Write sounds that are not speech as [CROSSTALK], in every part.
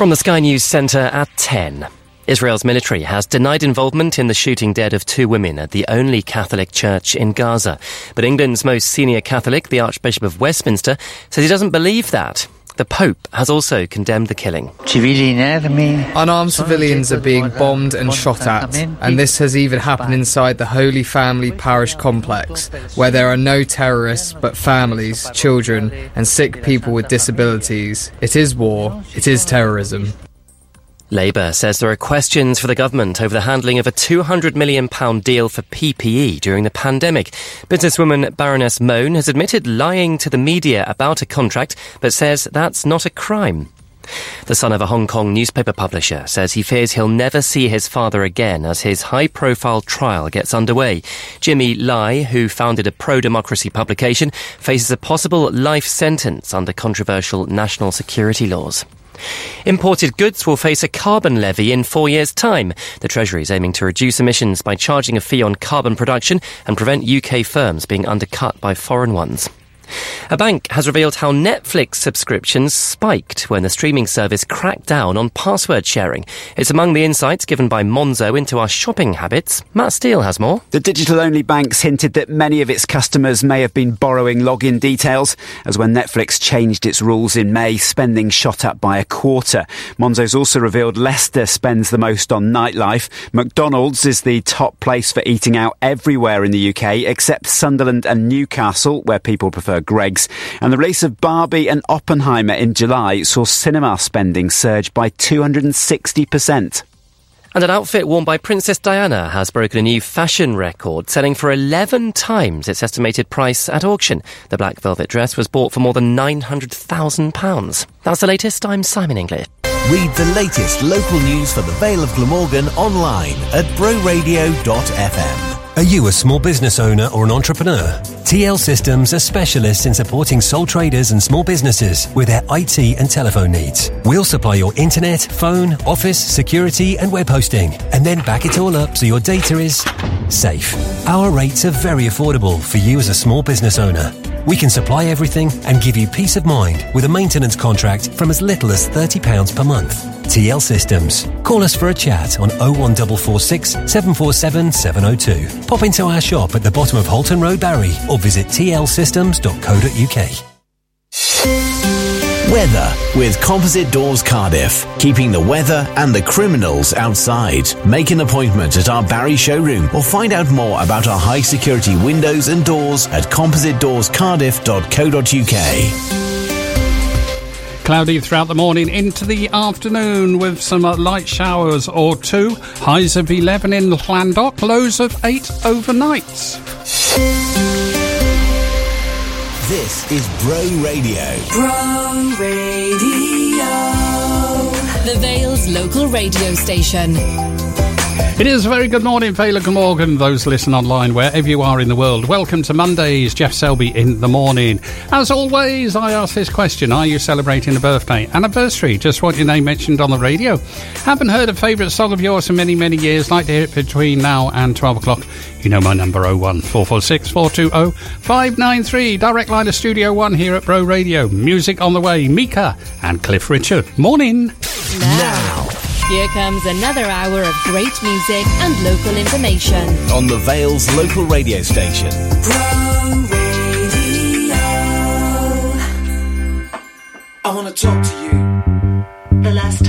From the Sky News Centre at 10. Israel's military has denied involvement in the shooting dead of two women at the only Catholic church in Gaza. But England's most senior Catholic, the Archbishop of Westminster, says he doesn't believe that. The Pope has also condemned the killing. Unarmed civilians are being bombed and shot at, and this has even happened inside the Holy Family Parish complex, where there are no terrorists but families, children, and sick people with disabilities. It is war, it is terrorism. Labour says there are questions for the government over the handling of a £200 million deal for PPE during the pandemic. Businesswoman Baroness Mone has admitted lying to the media about a contract, but says that's not a crime. The son of a Hong Kong newspaper publisher says he fears he'll never see his father again as his high profile trial gets underway. Jimmy Lai, who founded a pro democracy publication, faces a possible life sentence under controversial national security laws. Imported goods will face a carbon levy in four years' time. The Treasury is aiming to reduce emissions by charging a fee on carbon production and prevent UK firms being undercut by foreign ones. A bank has revealed how Netflix subscriptions spiked when the streaming service cracked down on password sharing. It's among the insights given by Monzo into our shopping habits. Matt Steele has more. The digital only banks hinted that many of its customers may have been borrowing login details, as when Netflix changed its rules in May, spending shot up by a quarter. Monzo's also revealed Leicester spends the most on nightlife. McDonald's is the top place for eating out everywhere in the UK, except Sunderland and Newcastle, where people prefer Greggs. And the release of Barbie and Oppenheimer in July saw cinema spending surge by 260%. And an outfit worn by Princess Diana has broken a new fashion record, selling for 11 times its estimated price at auction. The black velvet dress was bought for more than £900,000. That's the latest. I'm Simon English. Read the latest local news for the Vale of Glamorgan online at broradio.fm. Are you a small business owner or an entrepreneur? TL Systems are specialists in supporting sole traders and small businesses with their IT and telephone needs. We'll supply your internet, phone, office, security, and web hosting, and then back it all up so your data is safe. Our rates are very affordable for you as a small business owner. We can supply everything and give you peace of mind with a maintenance contract from as little as £30 per month. TL Systems. Call us for a chat on 01446 747 702. Pop into our shop at the bottom of Holton Road, Barry, or visit tlsystems.co.uk. Weather with Composite Doors Cardiff. Keeping the weather and the criminals outside. Make an appointment at our Barry showroom or find out more about our high security windows and doors at compositeDoorsCardiff.co.uk. Cloudy throughout the morning into the afternoon with some light showers or two. Highs of 11 in Llandough, lows of 8 overnight. This is Bro Radio. Bro Radio. The Vale's local radio station. It is a very good morning, Vale Glamorgan, those listen online wherever you are in the world. Welcome to Mondays, Geoff Selby in the morning. As always, I ask this question Are you celebrating a birthday, anniversary? Just what your name mentioned on the radio. Haven't heard a favourite song of yours for many, many years. Like to hear it between now and 12 o'clock. You know my number 01446 420 593. Direct line to Studio 1 here at Bro Radio. Music on the way. Mika and Cliff Richard. Morning. Now. Here comes another hour of great music and local information. On the Vale's local radio station. Bro Radio. I want to talk to you.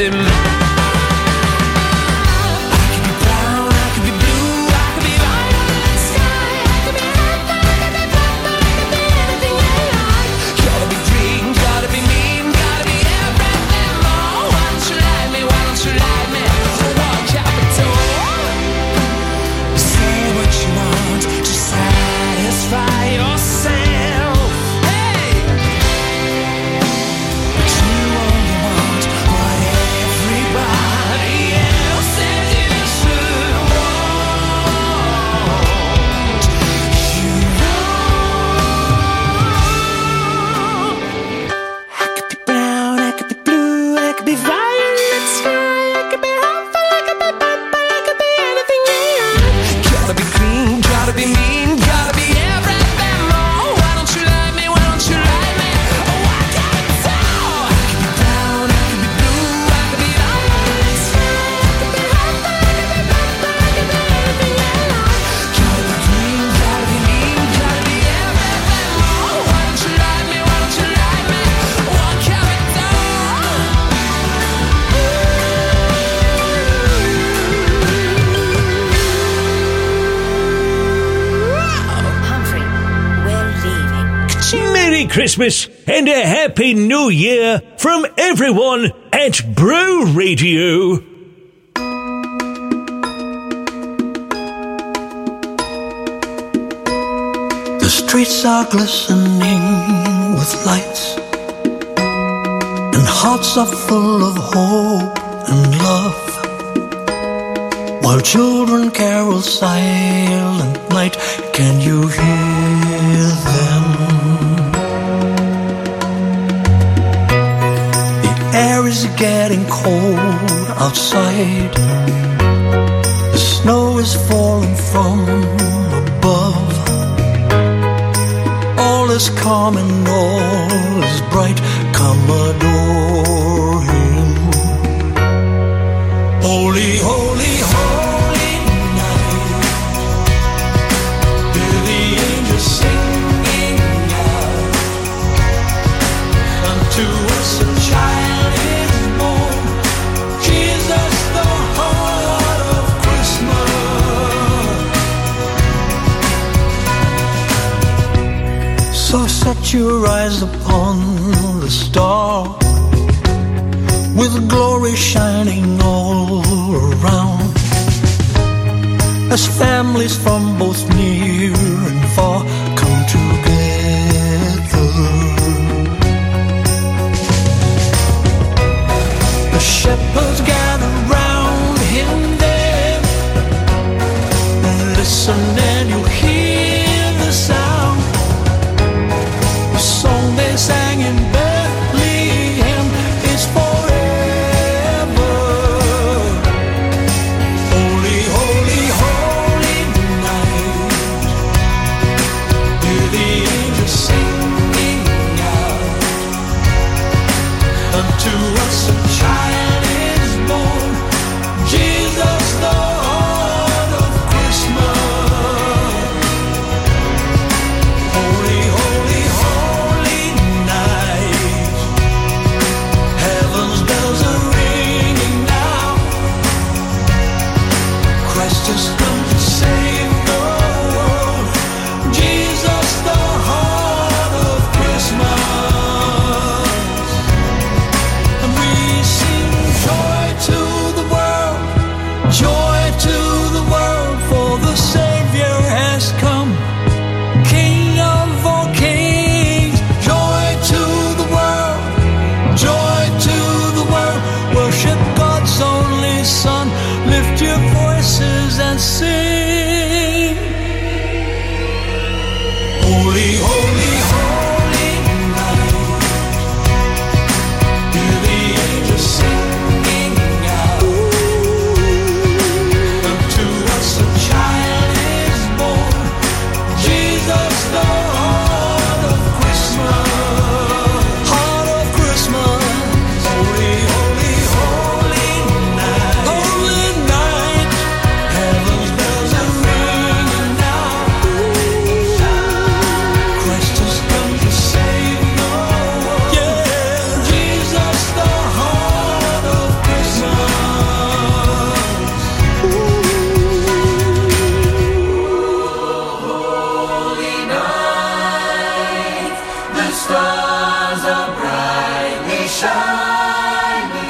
in Christmas and a Happy New Year from everyone at Bro Radio. The streets are glistening with lights, and hearts are full of hope and love. While children carol silent night, can you hear them? It's getting cold outside. The snow is falling from above. All is calm and all is bright. Come adore him. Holy, holy. set your eyes upon the star with glory shining all around. As families from both near and far come together, the shepherds gather round him there, listening.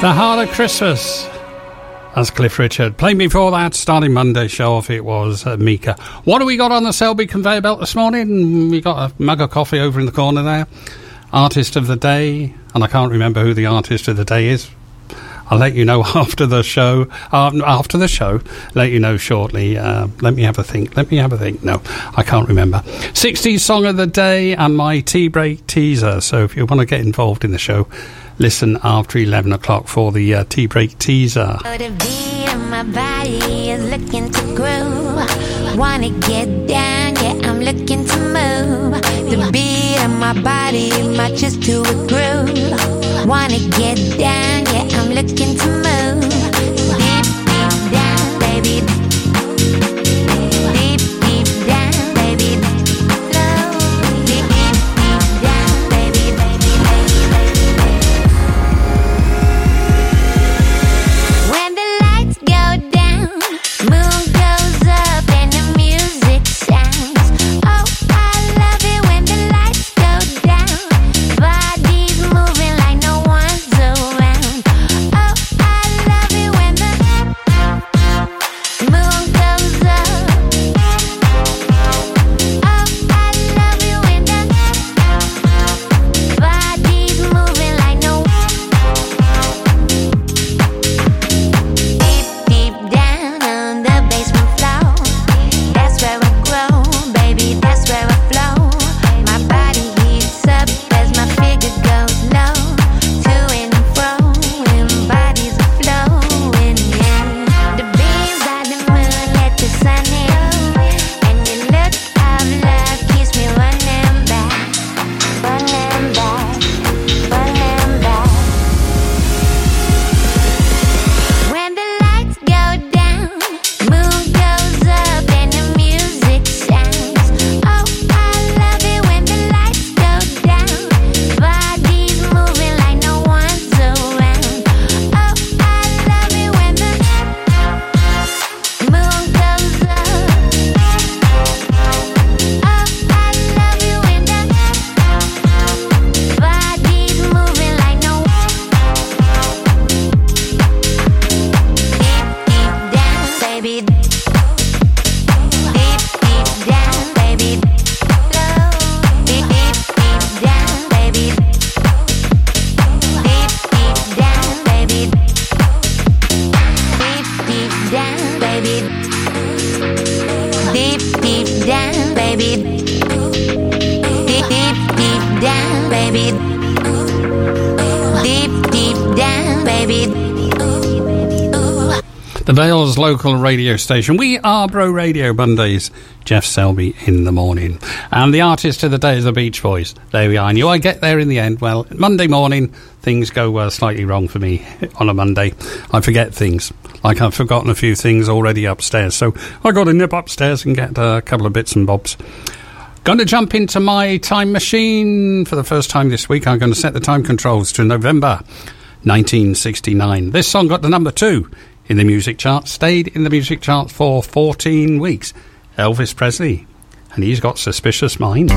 The Heart of Christmas. That's Cliff Richard. Playing before that, starting Monday show off, it was uh, Mika. What do we got on the Selby conveyor belt this morning? We got a mug of coffee over in the corner there. Artist of the day, and I can't remember who the artist of the day is. I'll let you know [LAUGHS] after the show. Uh, after the show, let you know shortly. Uh, let me have a think. Let me have a think. No, I can't remember. 60s song of the day and my tea break teaser. So if you want to get involved in the show, listen after 11 o'clock for the uh, tea break teaser. Wanna get down, yeah, I'm looking to move. The beat of my body matches to a groove. Wanna get down, yeah, I'm looking to move. Local radio station. We are Bro Radio Mondays. Geoff Selby in the morning. And the artist of the day is the Beach Boys. There we are. I knew I'd get there in the end. Well, Monday morning, things go uh, slightly wrong for me on a Monday. I forget things. Like I've forgotten a few things already upstairs. So i got to nip upstairs and get uh, a couple of bits and bobs. Going to jump into my time machine for the first time this week. I'm going to set the time controls to November 1969. This song got to number two in the music chart, stayed in the music chart for 14 weeks. Elvis Presley, and he's got Suspicious Mind.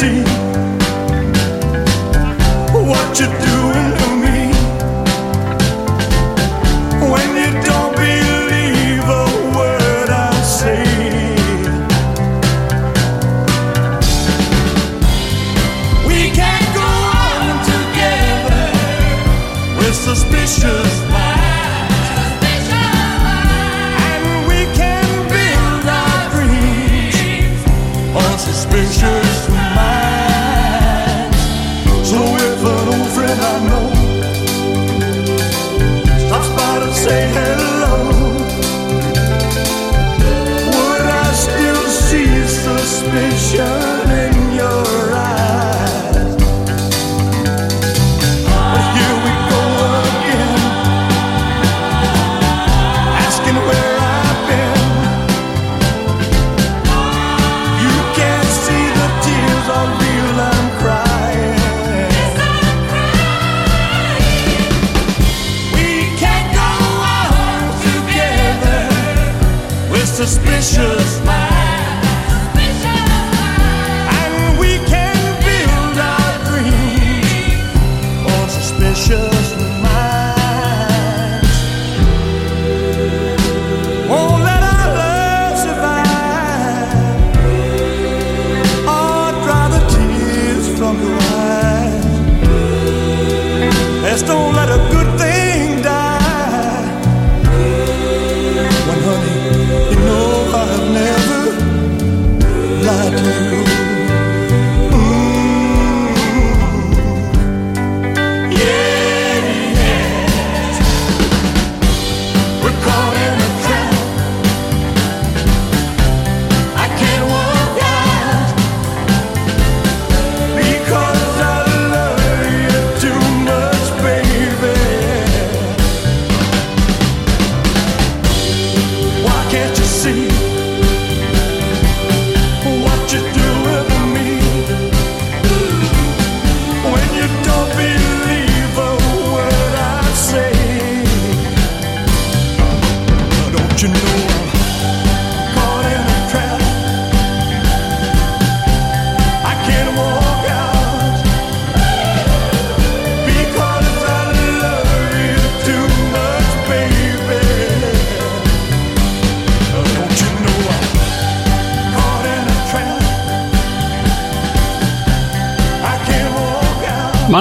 See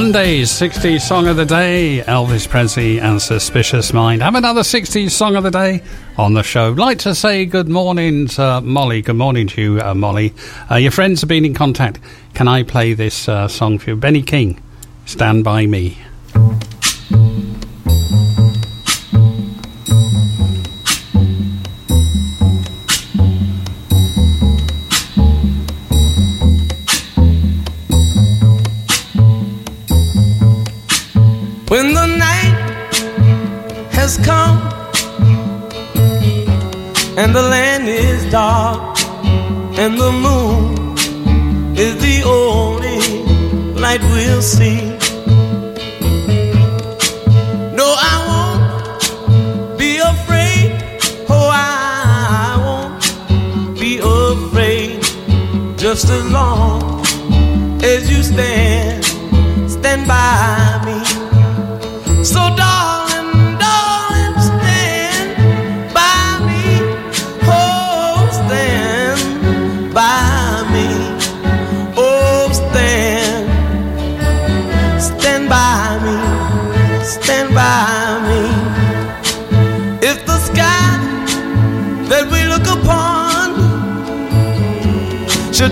Monday's 60s song of the day, Elvis Presley and Suspicious Mind. Have another 60s song of the day on the show. Like to say good morning to Molly. Good morning to you, uh, Molly. Uh, your friends have been in contact. Can I play this uh, song for you? Benny King, Stand By Me.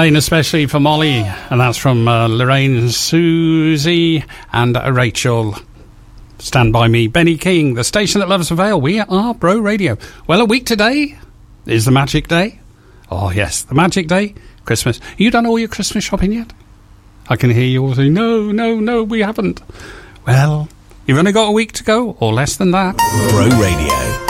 Playing especially for Molly, and that's from uh, Lorraine, Susie, and uh, Rachel. Stand by me, Benny King, the station that loves the Vale. We are Bro Radio. Well, a week today is the magic day. Oh, yes, the magic day, Christmas. You done all your Christmas shopping yet? I can hear you all saying, no, no, no, we haven't. Well, you've only got a week to go, or less than that. Bro Radio.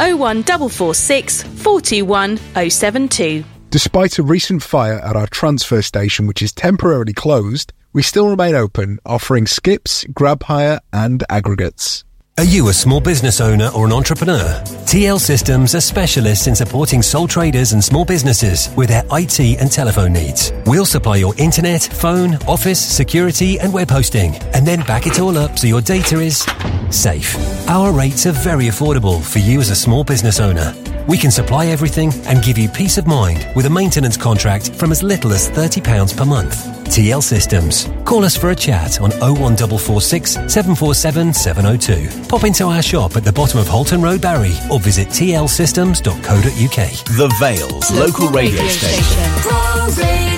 01446 421 Despite a recent fire at our transfer station, which is temporarily closed, we still remain open, offering skips, grab hire, and aggregates. Are you a small business owner or an entrepreneur? TL Systems are specialists in supporting sole traders and small businesses with their IT and telephone needs. We'll supply your internet, phone, office, security, and web hosting, and then back it all up so your data is safe. Our rates are very affordable for you as a small business owner. We can supply everything and give you peace of mind with a maintenance contract from as little as £30 per month. TL Systems. Call us for a chat on 01446 747 702. Pop into our shop at the bottom of Holton Road, Barry, or visit tlsystems.co.uk. The Vale's local radio station. Bro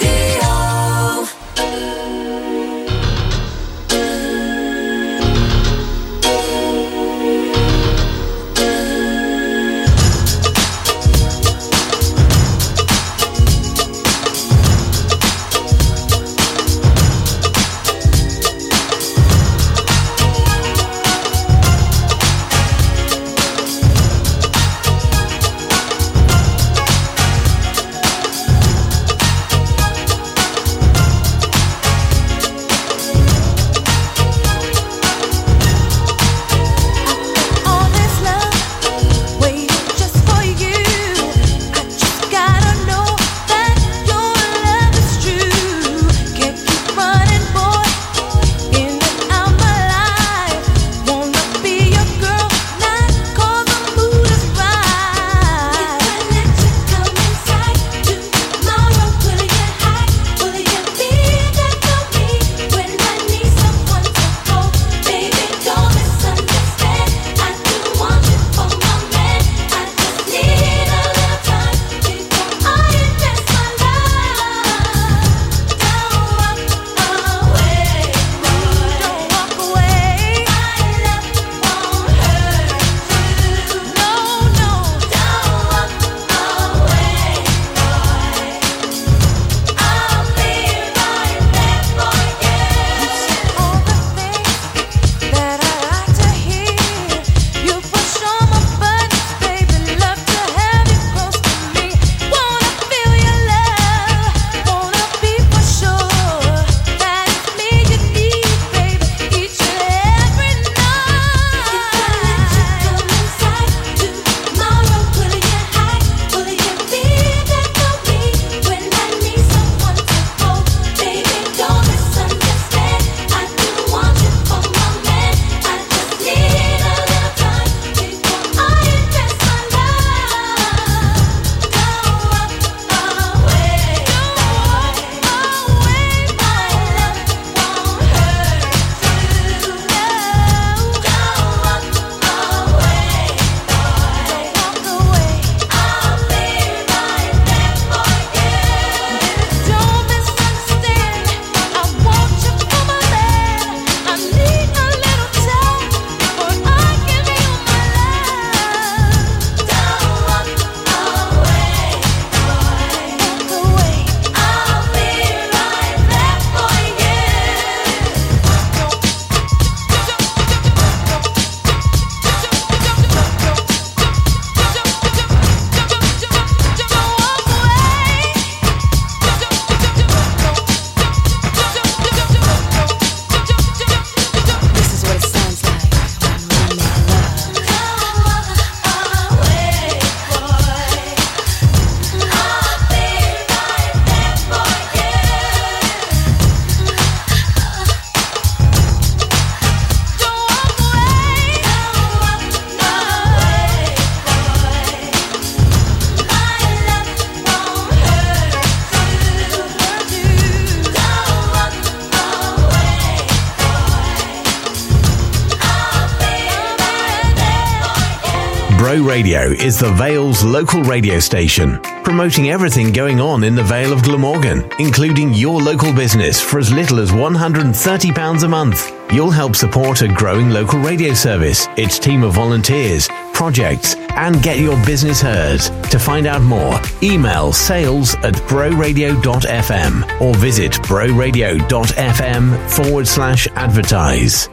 the Vale's local radio station, promoting everything going on in the Vale of Glamorgan, including your local business for as little as £130 a month. You'll help support a growing local radio service, its team of volunteers, projects, and get your business heard. To find out more, email sales at broradio.fm or visit broradio.fm forward slash advertise.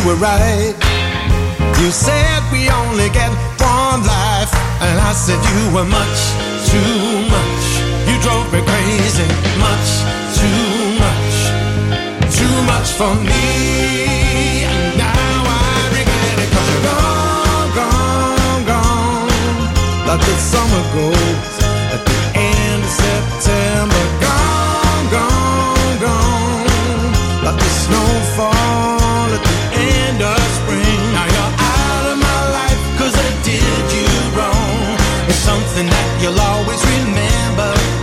You were right. You said we only get one life, and I said you were much too much. You drove me crazy, much too much, too much for me. And now I regret it, you're gone, gone, gone. Like the summer goes something that you'll always remember.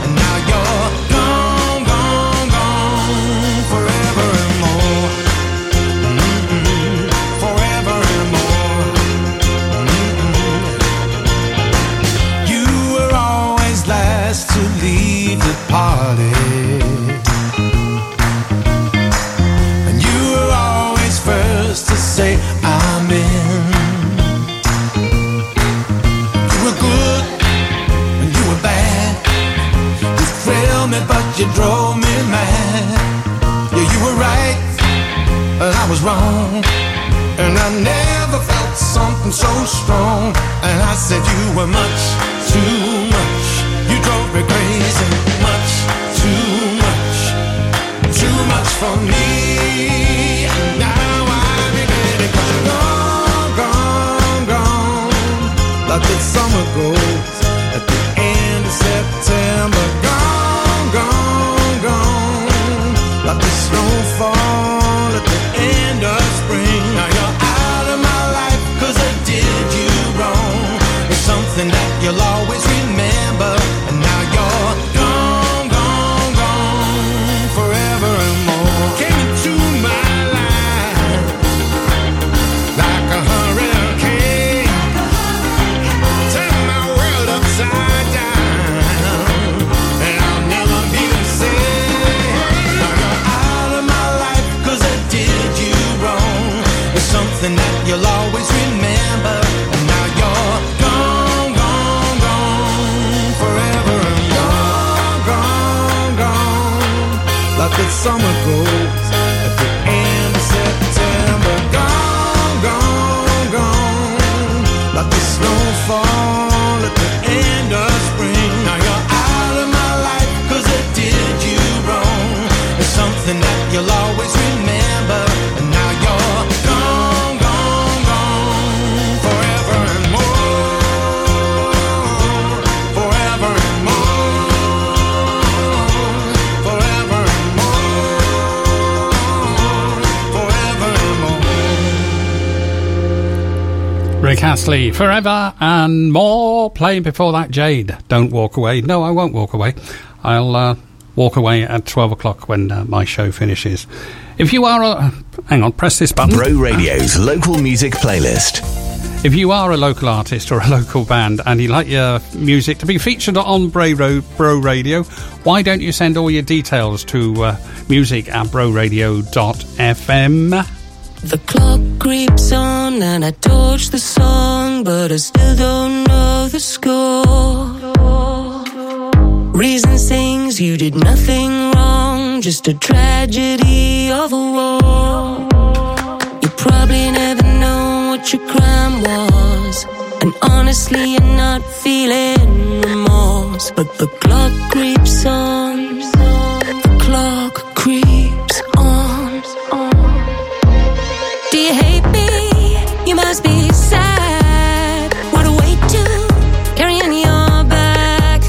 Wrong. And I never felt something so strong. And I said you were much too much. You drove me crazy, much too much, too much for me. And now I gone, gone, gone. Like summer goes Rick Astley, Forever and More. Playing before that, Jade. Don't walk away. No, I won't walk away. I'll uh, walk away at 12 o'clock when uh, my show finishes. If you are a. Hang on, press this button. Bro Radio's local music playlist. If you are a local artist or a local band and you'd like your music to be featured on Bro, Bro Radio, why don't you send all your details to uh, music at broradio.fm? The clock creeps on and I torch the song, but I still don't know the score. Reason sings you did nothing wrong, just a tragedy of a war. You probably never know what your crime was, and honestly, you're not feeling remorse. But the clock creeps on, the clock creeps be sad. What a weight to carry on your back.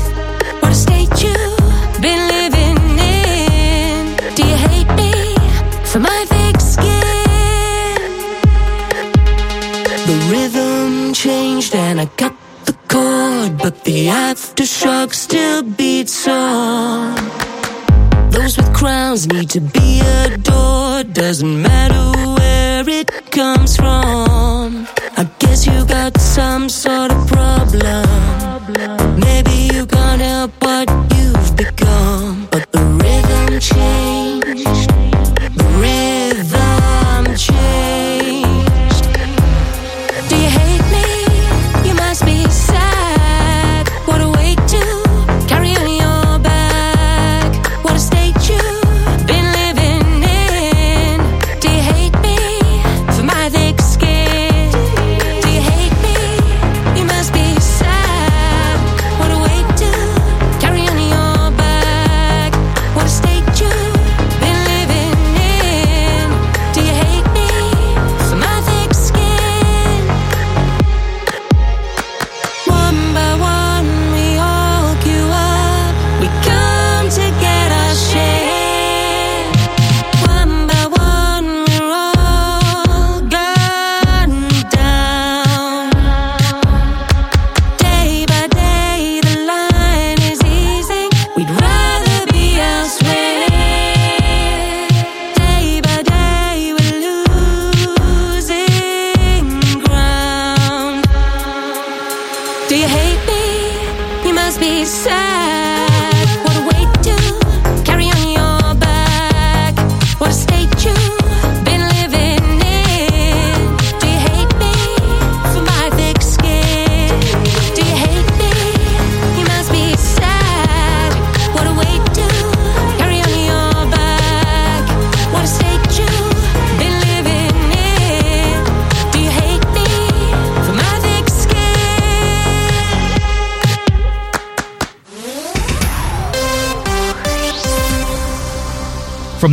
What a state you've been living in. Do you hate me for my thick skin? The rhythm changed and I cut the cord, but the aftershock still beats on. Those with crowns need to be adored. Doesn't matter. Who it comes from. I guess you got some sort of problem. Maybe you can't help what you've become. But the rhythm changed. The rhythm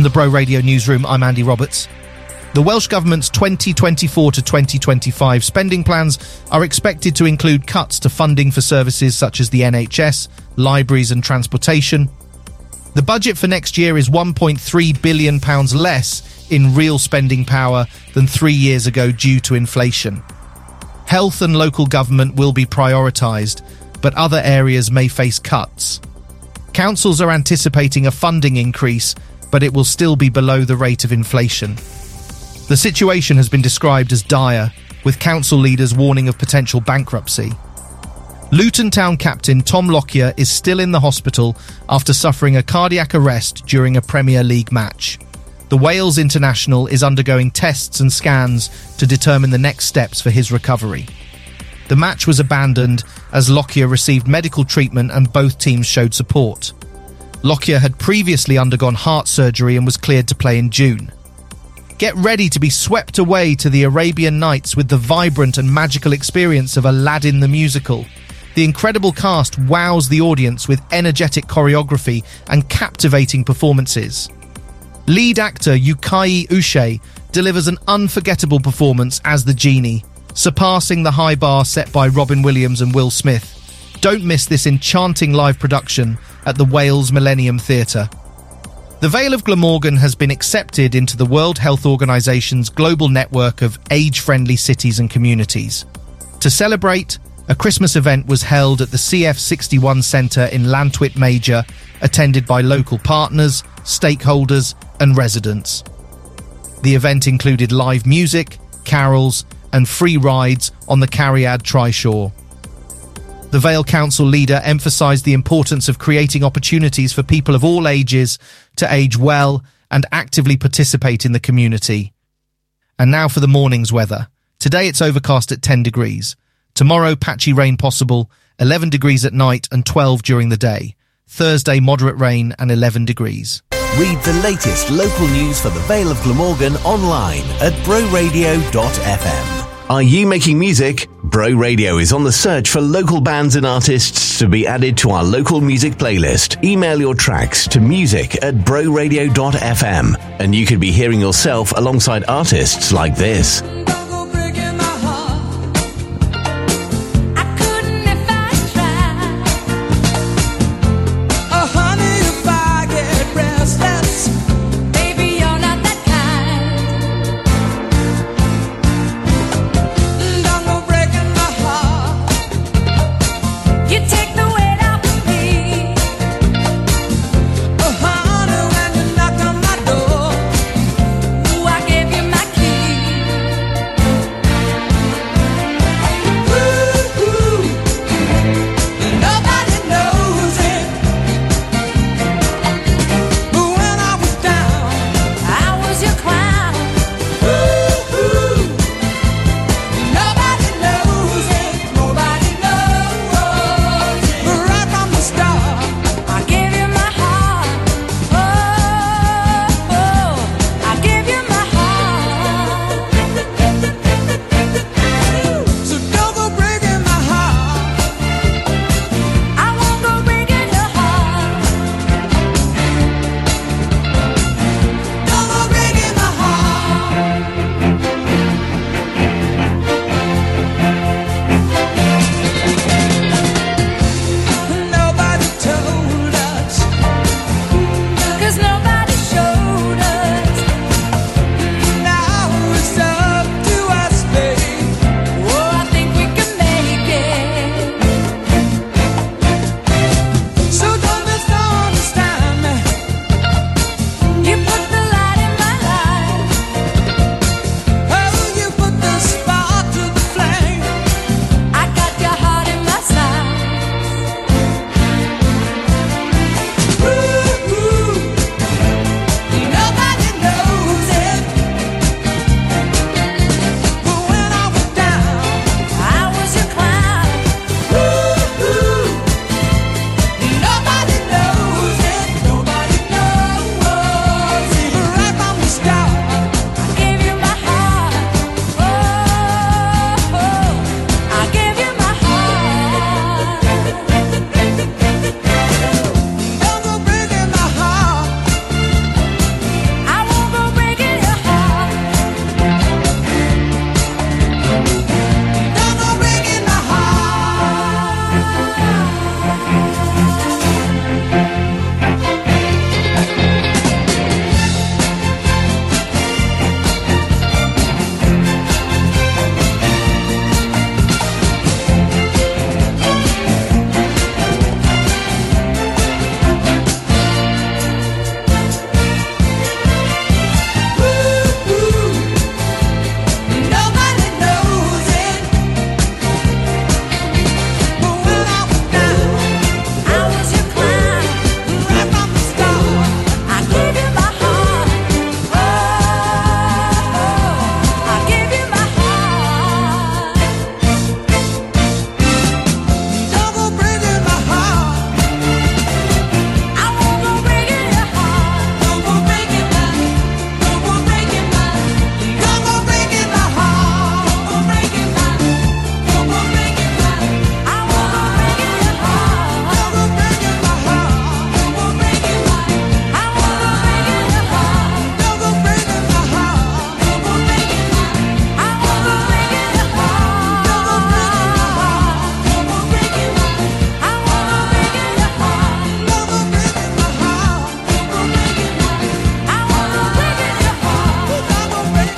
the Bro Radio newsroom, I'm Andy Roberts. The Welsh Government's 2024 to 2025 spending plans are expected to include cuts to funding for services such as the NHS, libraries, and transportation. The budget for next year is £1.3 billion less in real spending power than three years ago due to inflation. Health and local government will be prioritised, but other areas may face cuts. Councils are anticipating a funding increase, but it will still be below the rate of inflation. The situation has been described as dire, with council leaders warning of potential bankruptcy. Luton Town captain Tom Lockyer is still in the hospital after suffering a cardiac arrest during a Premier League match. The Wales international is undergoing tests and scans to determine the next steps for his recovery. The match was abandoned as Lockyer received medical treatment and both teams showed support. Lockyer had previously undergone heart surgery and was cleared to play in June. Get ready to be swept away to the Arabian Nights with the vibrant and magical experience of Aladdin the musical. The incredible cast wows the audience with energetic choreography and captivating performances. Lead actor Yeukayi Ushe delivers an unforgettable performance as the genie, surpassing the high bar set by Robin Williams and Will Smith. Don't miss this enchanting live production at the Wales Millennium Theatre. The Vale of Glamorgan has been accepted into the World Health Organization's global network of age friendly cities and communities. To celebrate, a Christmas event was held at the CF61 Centre in Llantwit Major, attended by local partners, stakeholders, and residents. The event included live music, carols, and free rides on the Cariad Trishaw. The Vale Council leader emphasised the importance of creating opportunities for people of all ages to age well and actively participate in the community. And now for the morning's weather. Today it's overcast at 10 degrees. Tomorrow, patchy rain possible, 11 degrees at night and 12 during the day. Thursday, moderate rain and 11 degrees. Read the latest local news for the Vale of Glamorgan online at broradio.fm. Are you making music? Bro Radio is on the search for local bands and artists to be added to our local music playlist. Email your tracks to music at broradio.fm and you could be hearing yourself alongside artists like this.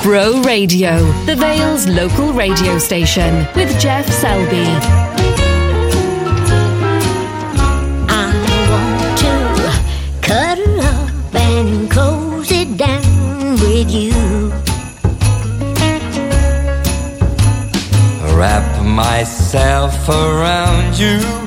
Bro Radio, the Vale's local radio station, with Geoff Selby. I want to cuddle up and close it down with you. Wrap myself around you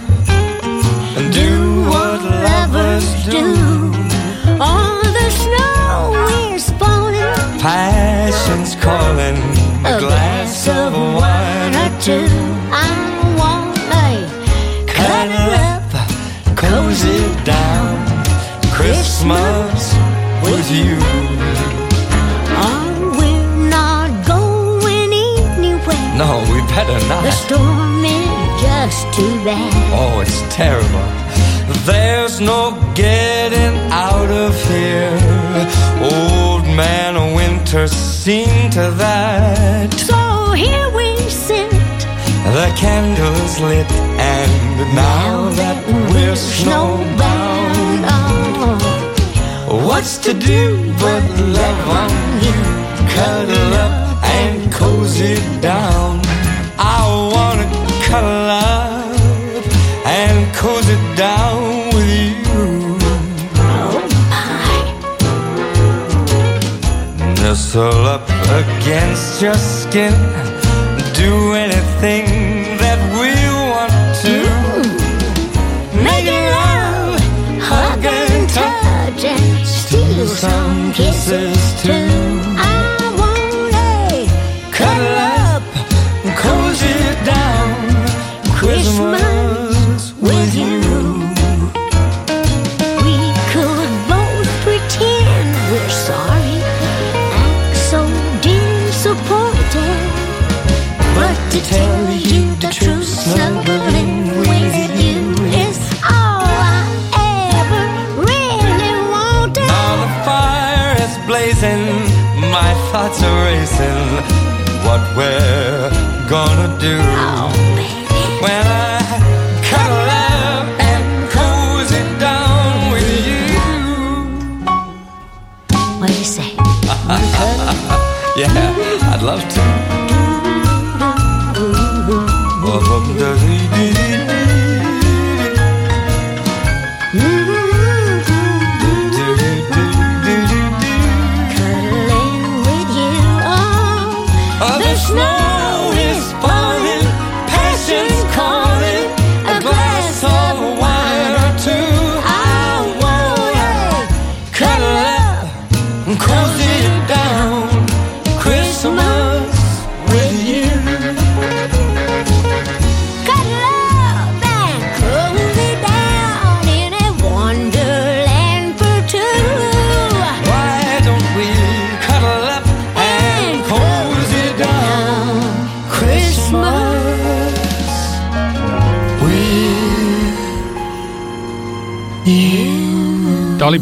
too bad. Oh, it's terrible. There's no getting out of here. Old man Winter seen to that. So here we sit. The candles lit, and now that we're snowbound, oh, what's to do but love on you? Cuddle up and cozy down. Nestle up against your skin. Do anything What we're gonna do. When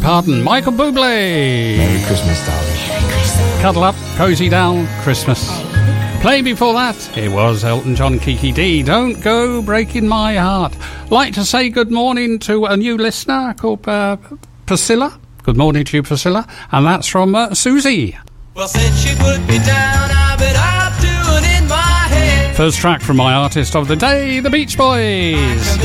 Parton, Michael Bublé. Merry Christmas, darling. Cuddle up, cozy down, Christmas. Play before that, it was Elton John Kiki Dee. Don't go breaking my heart. Like to say good morning to a new listener called uh, Priscilla. Good morning to you, Priscilla. And that's from uh, Susie. Well, since she put me down, I've been up to it in my head. First track from my artist of the day, The Beach Boys.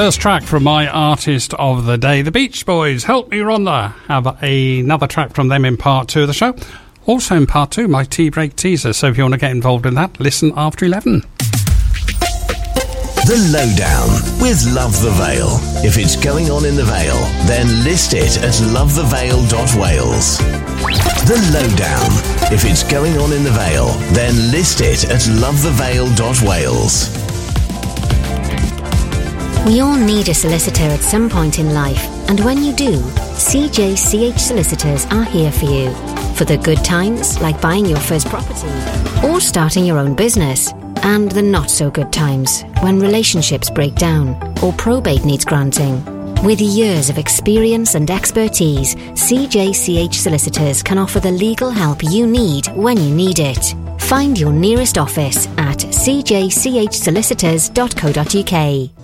First track from my artist of the day, the Beach Boys. Help me, Rhonda. Have another track from them in part two of the show. Also in part two, my tea break teaser. So if you want to get involved in that, listen after 11. The Lowdown with Love the Vale. If it's going on in the Vale, then list it at lovethevale.wales. The Lowdown. If it's going on in the Vale, then list it at lovethevale.wales. We all need a solicitor at some point in life, and when you do, CJCH Solicitors are here for you. For the good times, like buying your first property, or starting your own business, and the not so good times, when relationships break down, or probate needs granting. With years of experience and expertise, CJCH Solicitors can offer the legal help you need when you need it. Find your nearest office at cjchsolicitors.co.uk.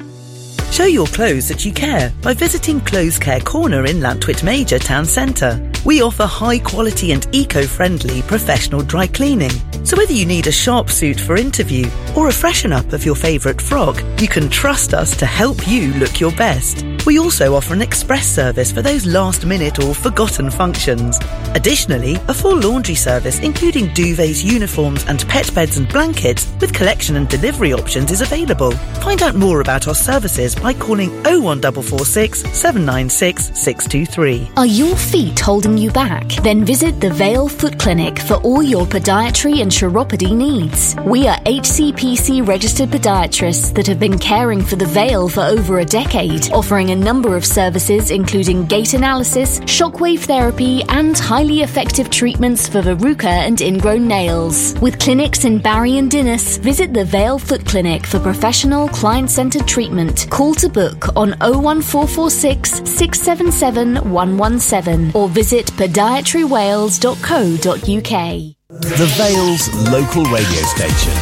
Show your clothes that you care by visiting Clothes Care Corner in Llantwit Major Town Centre. We offer high quality and eco-friendly professional dry cleaning. So whether you need a sharp suit for interview or a freshen up of your favourite frock, you can trust us to help you look your best. We also offer an express service for those last minute or forgotten functions. Additionally, a full laundry service including duvets, uniforms and pet beds and blankets with collection and delivery options is available. Find out more about our services by calling 01446 796 623. Are your feet holding you back? Then visit the Vale Foot Clinic for all your podiatry and chiropody needs. We are HCPC registered podiatrists that have been caring for the Vale for over a decade, offering a number of services including gait analysis, shockwave therapy, and highly effective treatments for verruca and ingrown nails. With clinics in Barry and Dinas, visit the Vale Foot Clinic for professional client centered treatment. Call to book on 01446 677 117 or visit podiatrywales.co.uk. The Vale's local radio station.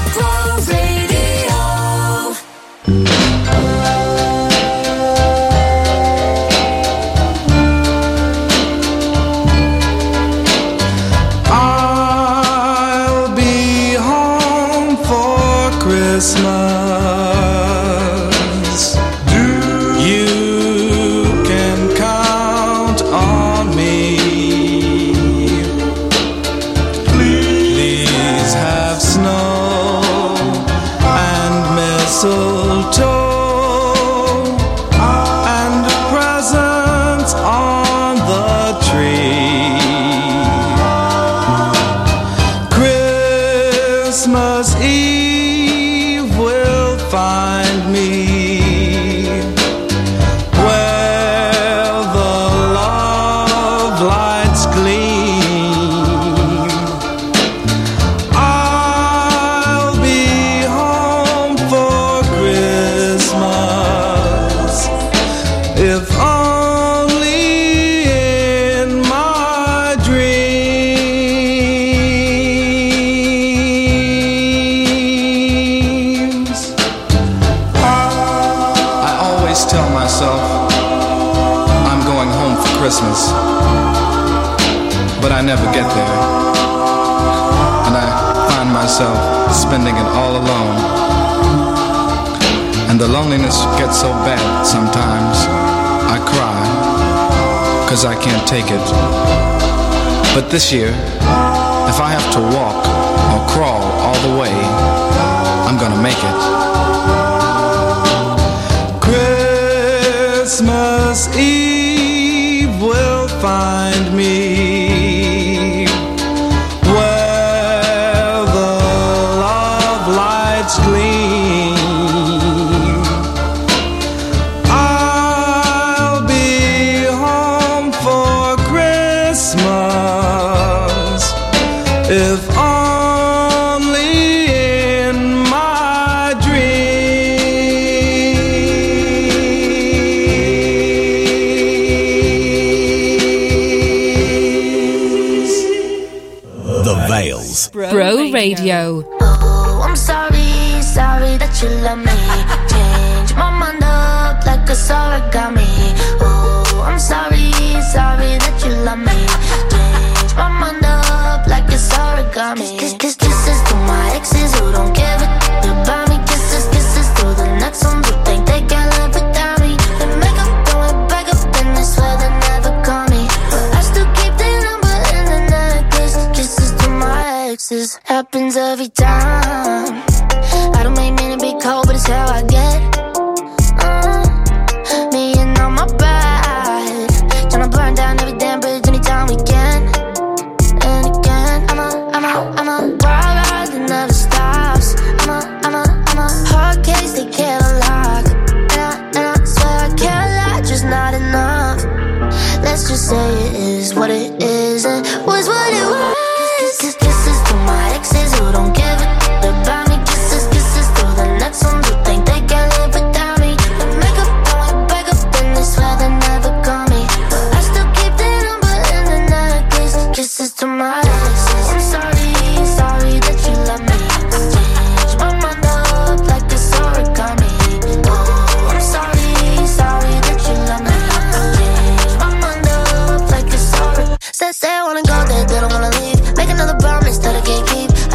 I can't take it. But this year, if I have to walk or crawl all the way, I'm gonna make it. Christmas Eve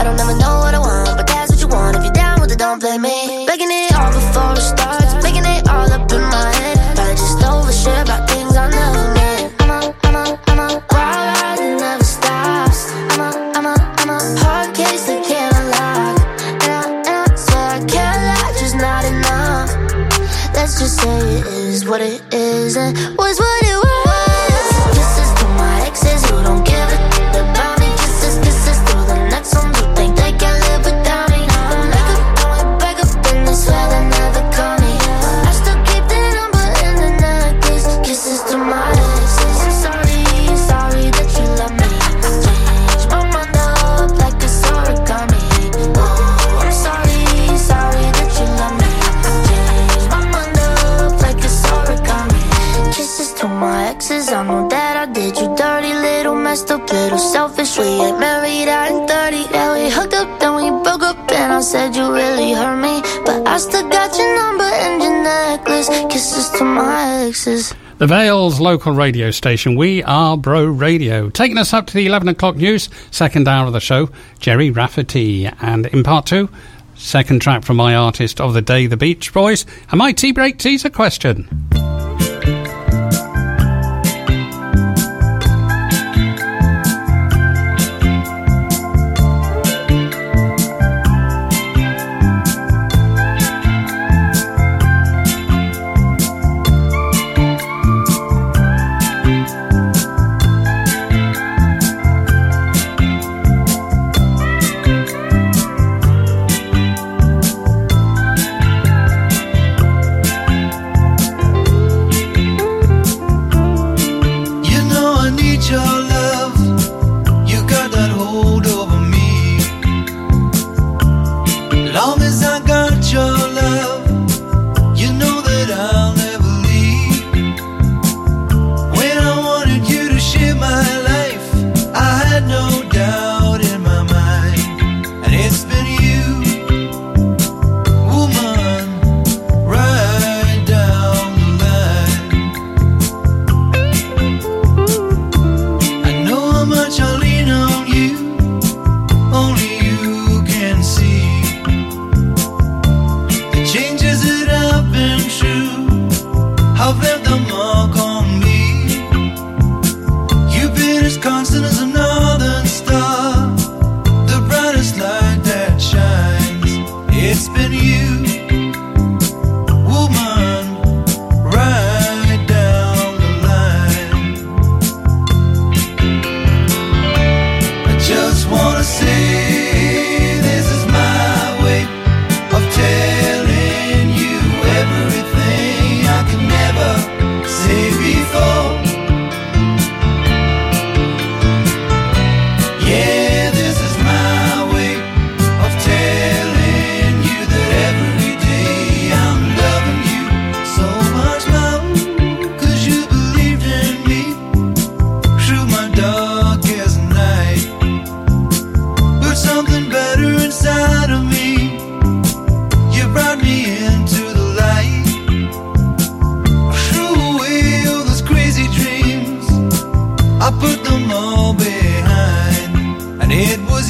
don't ever know what I want, but that's what you want. If you're down with it, don't blame me. The Vale's local radio station, We Are Bro Radio. Taking us up to the 11 o'clock news, second hour of the show, Gerry Rafferty. And in part two, second track from my artist of the day, The Beach Boys, and my tea break teaser question.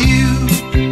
you.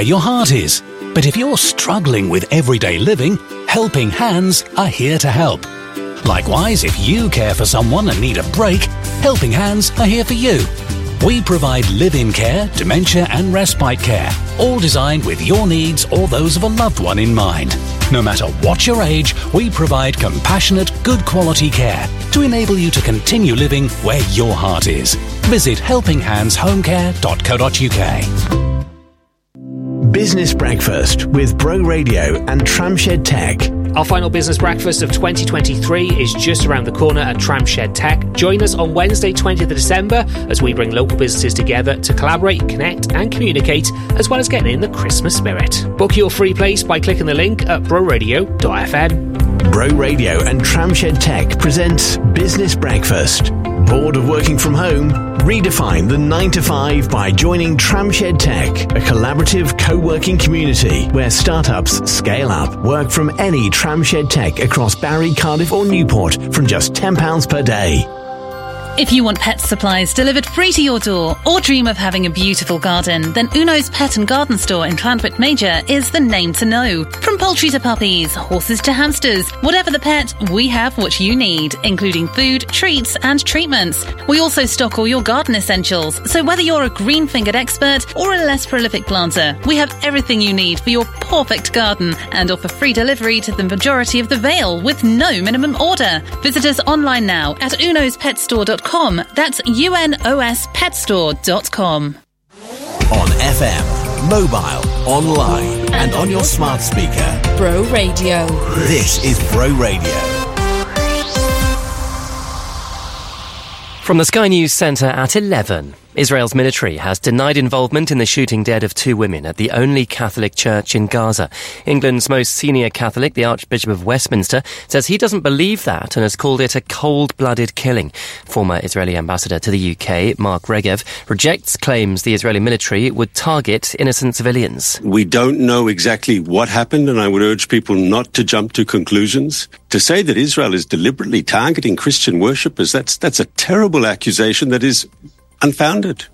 Where your heart is. But if you're struggling with everyday living, Helping Hands are here to help. Likewise, if you care for someone and need a break, Helping Hands are here for you. We provide live in care, dementia, and respite care, all designed with your needs or those of a loved one in mind. No matter what your age, we provide compassionate, good quality care to enable you to continue living where your heart is. Visit helpinghandshomecare.co.uk. Business Breakfast with Bro Radio and Tramshed Tech. Our final business breakfast of 2023 is just around the corner at Tramshed Tech. Join us on Wednesday, 20th of December, as we bring local businesses together to collaborate, connect, and communicate, as well as getting in the Christmas spirit. Book your free place by clicking the link at broradio.fm. Bro Radio and Tramshed Tech presents Business Breakfast. Bored of working from home? Redefine the 9 to 5 by joining Tramshed Tech, a collaborative co working community where startups scale up. Work from any Tramshed Tech across Barry, Cardiff, or Newport from just £10 per day. If you want pet supplies delivered free to your door or dream of having a beautiful garden, then Uno's Pet and Garden Store in Llantwit Major is the name to know. Poultry to puppies, horses to hamsters, whatever the pet, we have what you need, including food, treats, and treatments. We also stock all your garden essentials, so whether you're a green fingered expert or a less prolific planter, we have everything you need for your perfect garden and offer free delivery to the majority of the Vale with no minimum order. Visit us online now at unospetstore.com. That's unospetstore.com. On FM, mobile, online, and on your smart speaker. Bro Radio. This is Bro Radio. From the Sky News Centre at 11. Israel's military has denied involvement in the shooting dead of two women at the only Catholic church in Gaza. England's most senior Catholic, the Archbishop of Westminster, says he doesn't believe that and has called it a cold-blooded killing. Former Israeli ambassador to the UK, Mark Regev, rejects claims the Israeli military would target innocent civilians. We don't know exactly what happened, and I would urge people not to jump to conclusions. To say that Israel is deliberately targeting Christian worshippers, that's, that's a terrible accusation that is unfounded.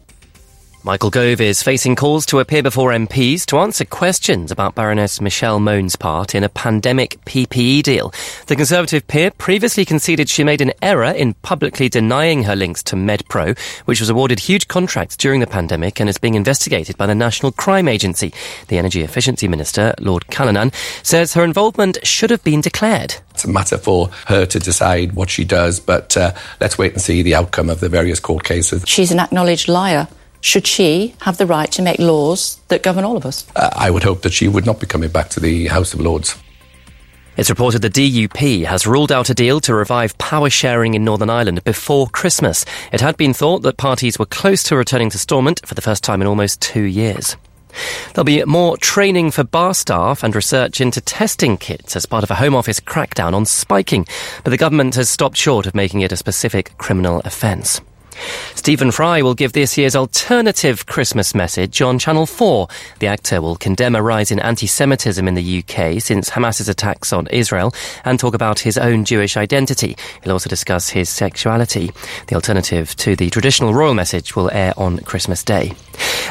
Michael Gove is facing calls to appear before MPs to answer questions about Baroness Michelle Mone's part in a pandemic PPE deal. The Conservative peer previously conceded she made an error in publicly denying her links to MedPro, which was awarded huge contracts during the pandemic and is being investigated by the National Crime Agency. The Energy Efficiency Minister, Lord Callanan, says her involvement should have been declared. It's a matter for her to decide what she does, but uh, let's wait and see the outcome of the various court cases. She's an acknowledged liar. Should she have the right to make laws that govern all of us? Uh, I would hope that she would not be coming back to the House of Lords. It's reported the DUP has ruled out a deal to revive power sharing in Northern Ireland before Christmas. It had been thought that parties were close to returning to Stormont for the first time in almost two years. There'll be more training for bar staff and research into testing kits as part of a Home Office crackdown on spiking, but the government has stopped short of making it a specific criminal offence. Stephen Fry will give this year's alternative Christmas message on Channel 4. The actor will condemn a rise in anti Semitism in the UK since Hamas's attacks on Israel and talk about his own Jewish identity. He'll also discuss his sexuality. The alternative to the traditional royal message will air on Christmas Day.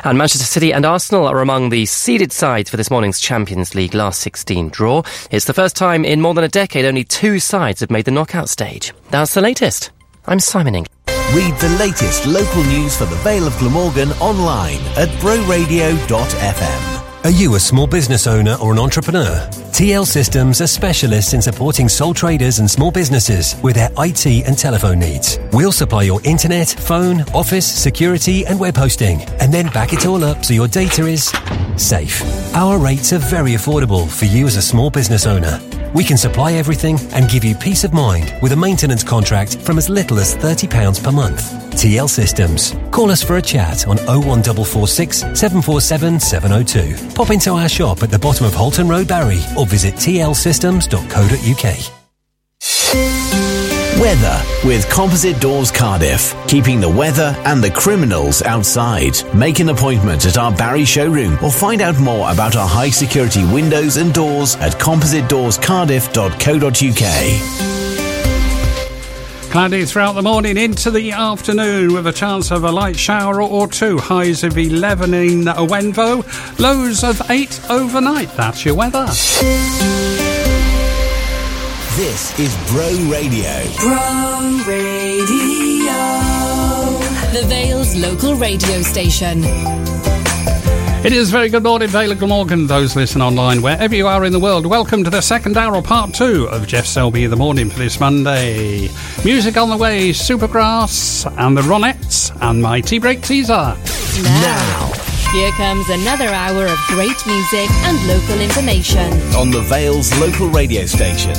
And Manchester City and Arsenal are among the seeded sides for this morning's Champions League last 16 draw. It's the first time in more than a decade only two sides have made the knockout stage. That's the latest. I'm Simon Ing. Read the latest local news for the Vale of Glamorgan online at broradio.fm. Are you a small business owner or an entrepreneur? TL Systems are specialists in supporting sole traders and small businesses with their IT and telephone needs. We'll supply your internet, phone, office, security, and web hosting, and then back it all up so your data is safe. Our rates are very affordable for you as a small business owner. We can supply everything and give you peace of mind with a maintenance contract from as little as £30 per month. TL Systems. Call us for a chat on 01446 747 702. Pop into our shop at the bottom of Holton Road, Barry, or visit tlsystems.co.uk. Weather with Composite Doors Cardiff, keeping the weather and the criminals outside. Make an appointment at our Barry showroom or find out more about our high security windows and doors at compositedoorscardiff.co.uk. Cloudy throughout the morning into the afternoon with a chance of a light shower or two. Highs of 11 in Wenvoe, lows of 8 overnight. That's your weather. This is Bro Radio. Bro Radio. The Vale's local radio station. It is very good morning, Vale Glamorgan, those listen online wherever you are in the world. Welcome to the second hour, part two of Geoff Selby in the morning for this Monday. Music on the way, Supergrass and the Ronettes and my tea break teaser. Now. now. Here comes another hour of great music and local information on the Vale's local radio station.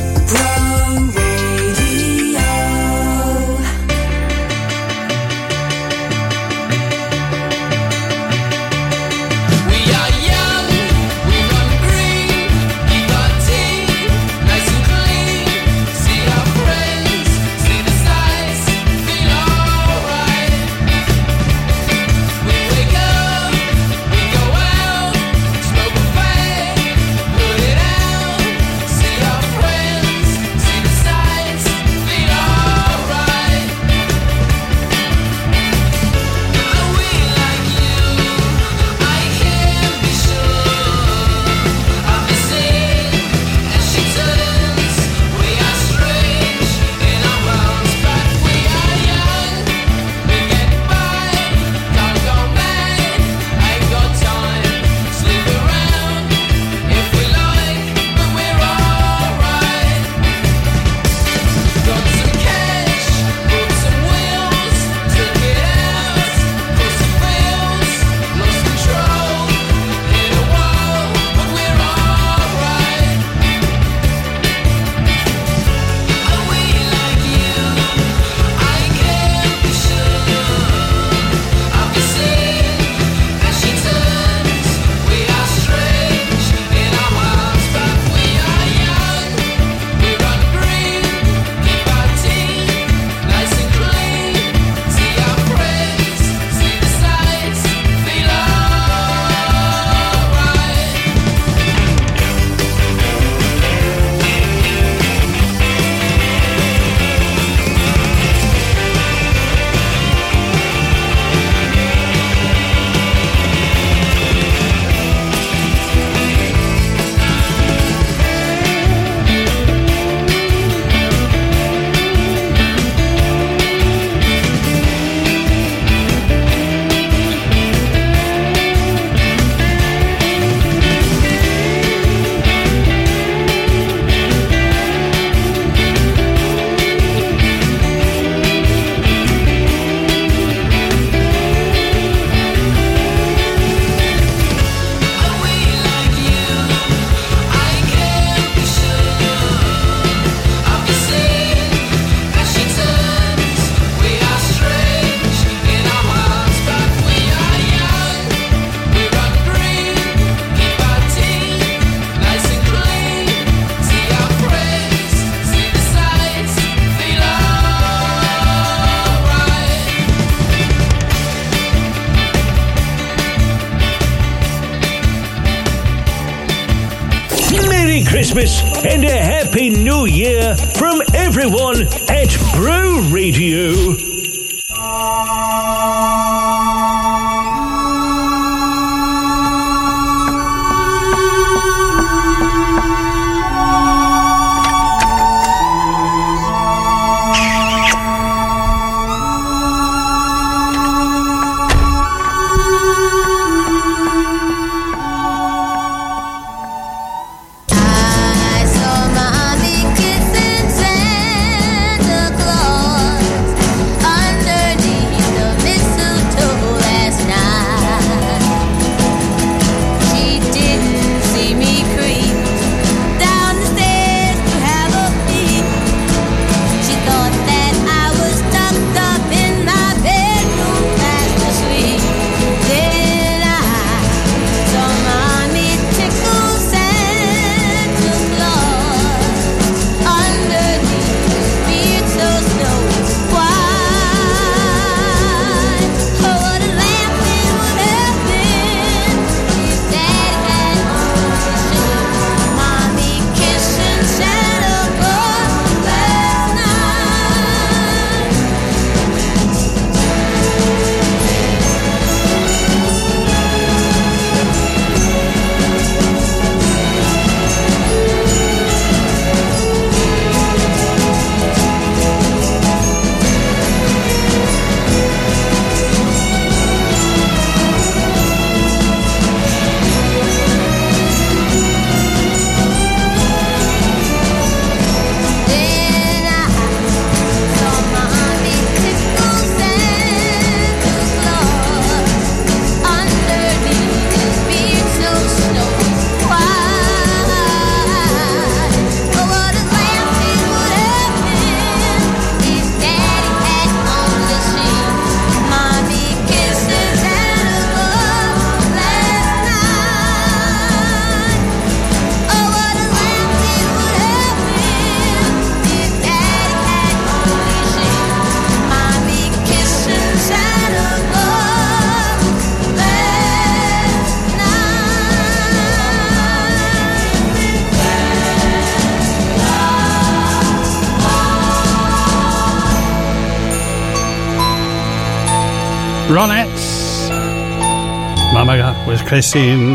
Was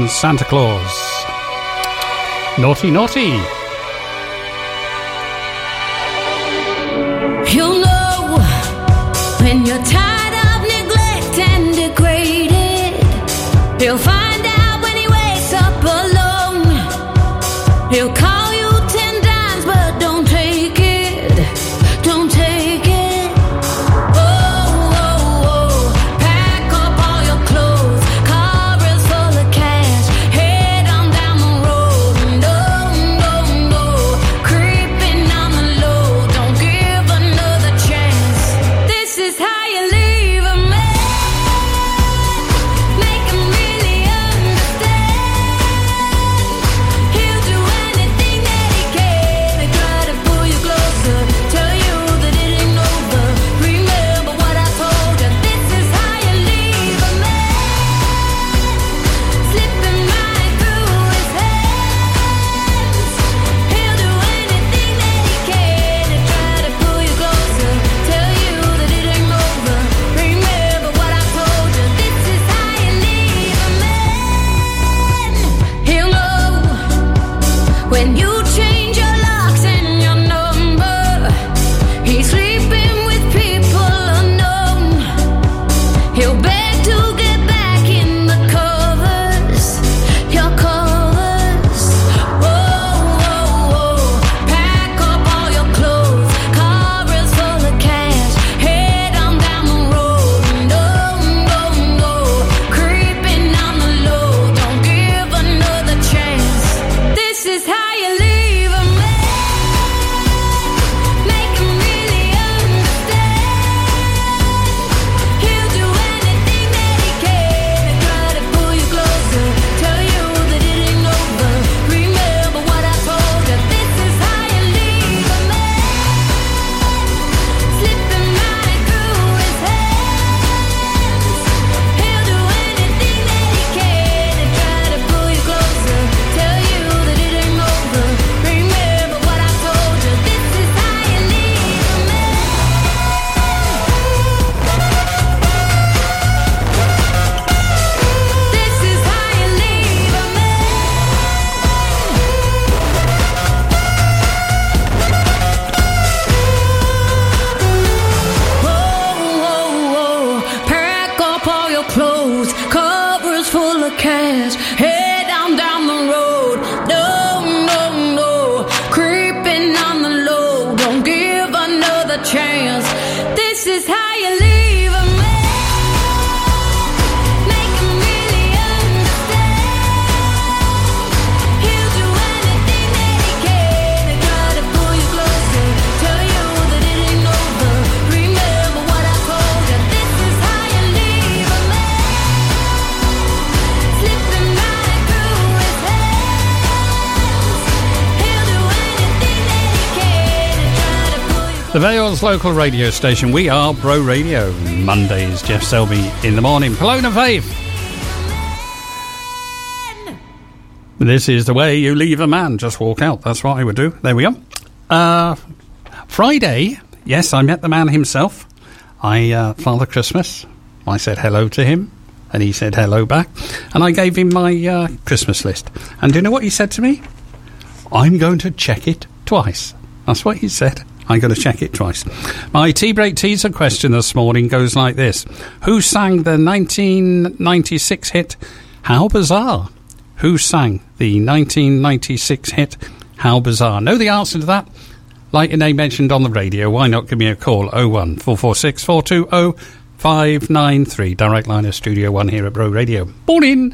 Santa Claus. Naughty, naughty. Local radio station. We are Bro Radio. Mondays, Geoff Selby in the morning. Paloma Faith. This is the way you leave a man. Just walk out. That's what I would do. There we go. Uh, Friday, yes, I met the man himself. I, uh, Father Christmas. I said hello to him, and he said hello back. And I gave him my uh, Christmas list. And do you know what he said to me? I'm going to check it twice. That's what he said. I'm going to check it twice. My tea break teaser question this morning goes like this Who sang the 1996 hit How Bizarre? Who sang the 1996 hit How Bizarre? Know the answer to that? Like your name mentioned on the radio, why not give me a call 01 446 420 593. Direct line of Studio 1 here at Bro Radio. Morning!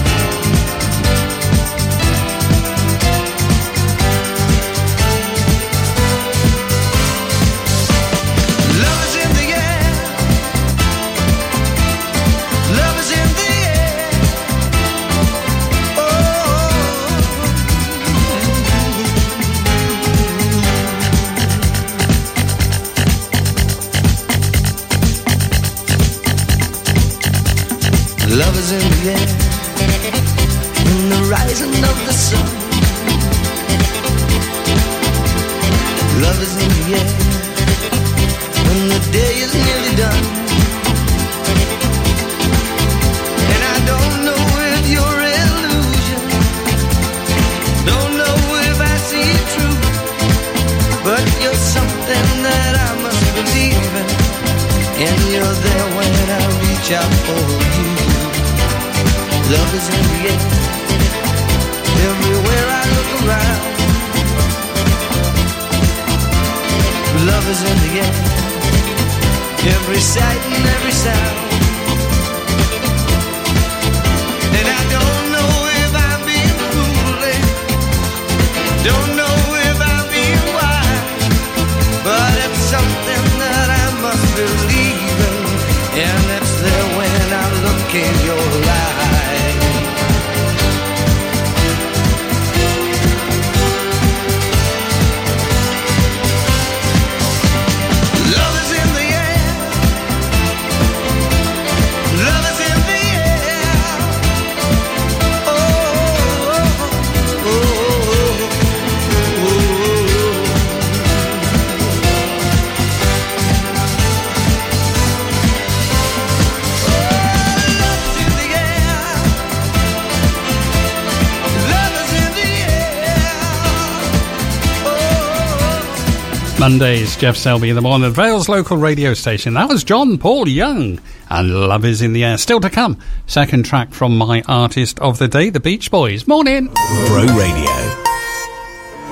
Mondays, Geoff Selby in the morning, at Vale's local radio station. That was John Paul Young, and Love is in the Air. Still to come, second track from my artist of the day, the Beach Boys. Morning. Bro Radio.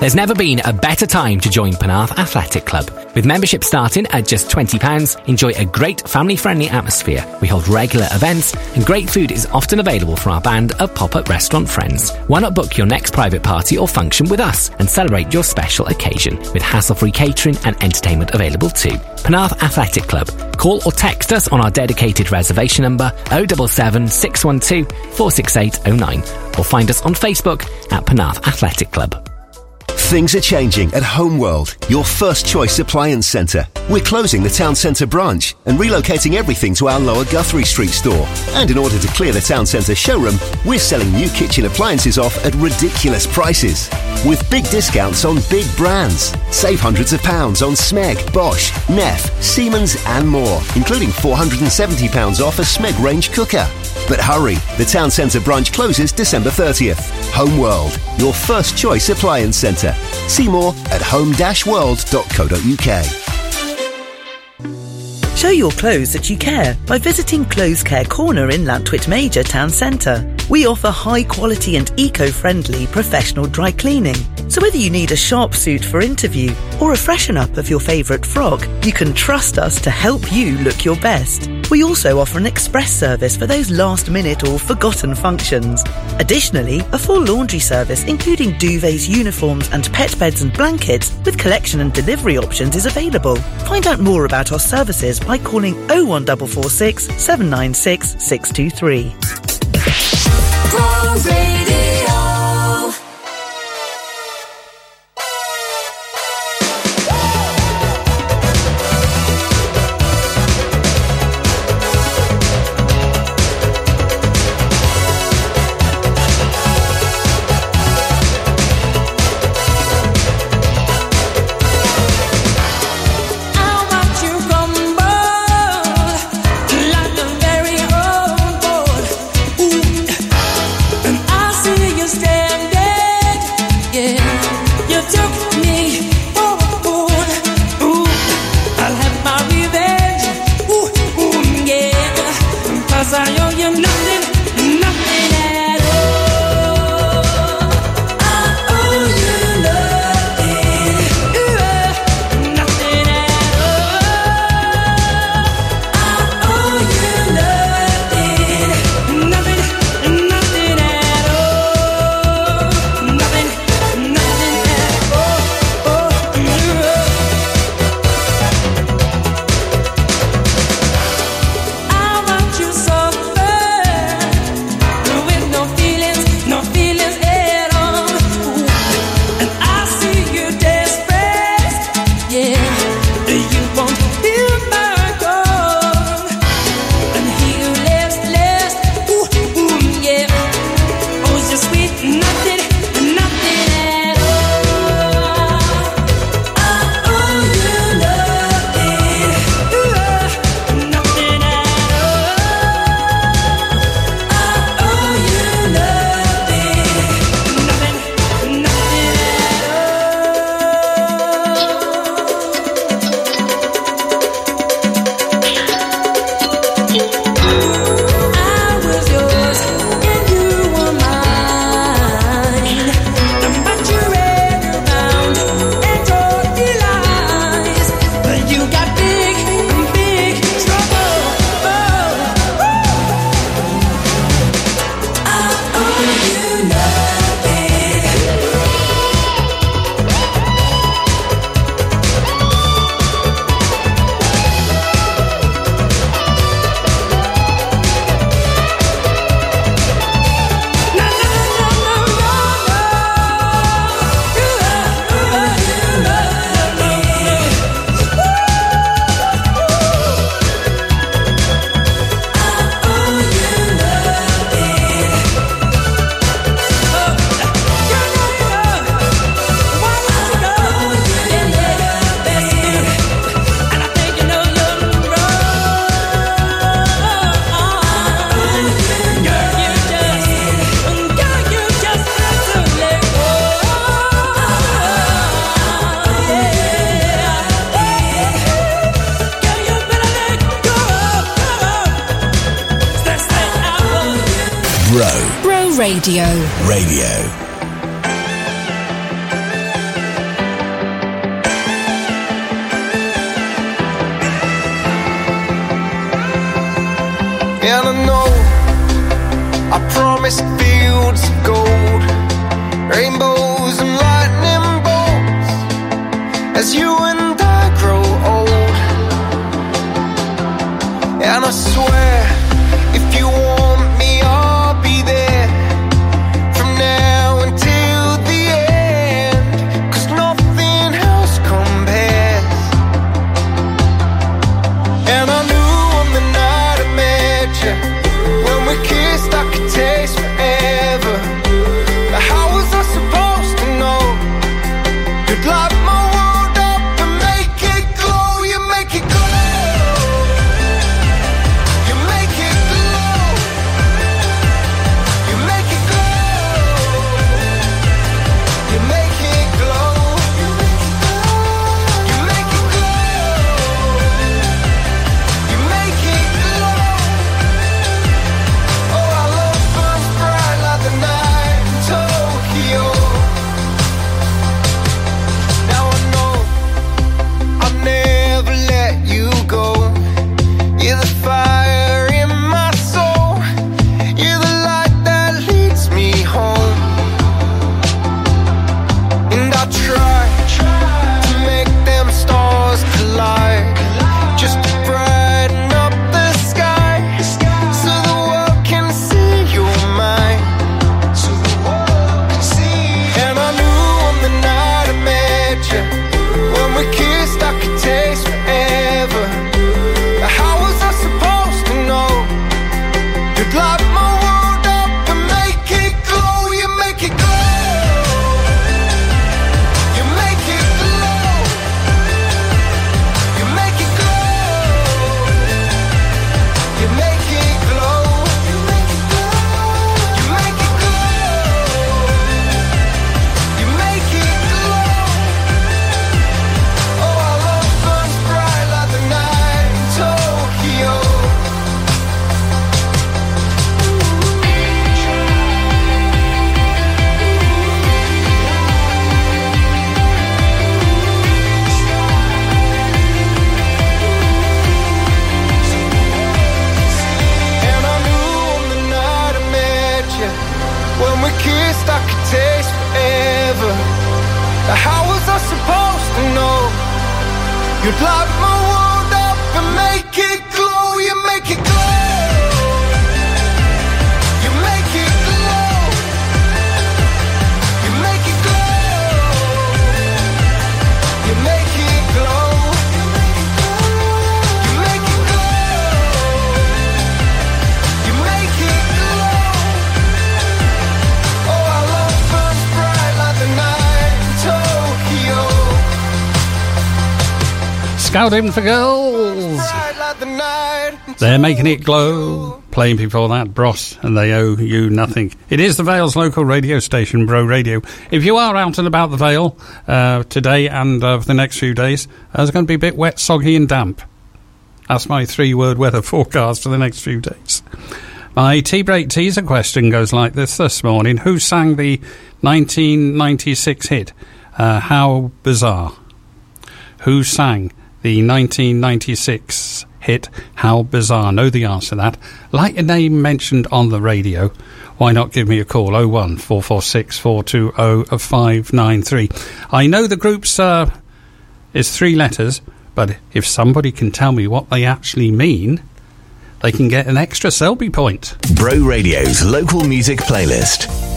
There's never been a better time to join Penarth Athletic Club. With membership starting at just £20, enjoy a great family friendly atmosphere. We hold regular events, and great food is often available from our band of pop up restaurant friends. Why not book your next private party or function with us and celebrate your special occasion with hassle free catering and entertainment available too? Penarth Athletic Club. Call or text us on our dedicated reservation number 077 612 46809 or find us on Facebook at Penarth Athletic Club. Things are changing at Homeworld, your first choice appliance centre. We're closing the town centre branch and relocating everything to our lower Guthrie Street store. And in order to clear the town centre showroom, we're selling new kitchen appliances off at ridiculous prices. With big discounts on big brands. Save hundreds of pounds on Smeg, Bosch, Neff, Siemens and more, including £470 off a Smeg range cooker. But hurry, the town centre branch closes December 30th. Homeworld, your first choice appliance centre. See more at home-world.co.uk. Show your clothes that you care by visiting Clothes Care Corner in Llantwit Major Town Centre. We offer high quality and eco-friendly professional dry cleaning. So whether you need a sharp suit for interview or a freshen up of your favourite frock, you can trust us to help you look your best. We also offer an express service for those last minute or forgotten functions. Additionally, a full laundry service including duvets, uniforms and pet beds and blankets with collection and delivery options is available. Find out more about our services by calling 01446 796 623. I Scouting for girls. They're making it glow. Playing before that, Bros, and they owe you nothing. It is the Vale's local radio station, Bro Radio. If you are out and about the Vale uh, today and uh, for the next few days, uh, it's going to be a bit wet, soggy, and damp. That's my three word weather [LAUGHS] forecast for the next few days. My tea break teaser question goes like this this morning Who sang the 1996 hit, uh, How Bizarre? Who sang the 1996 hit How Bizarre? Know the answer to that. Like a name mentioned on the radio. Why not give me a call? 01 446 420 593. I know the group's uh, is three letters, but if somebody can tell me what they actually mean, they can get an extra Selby point. Bro Radio's local music playlist.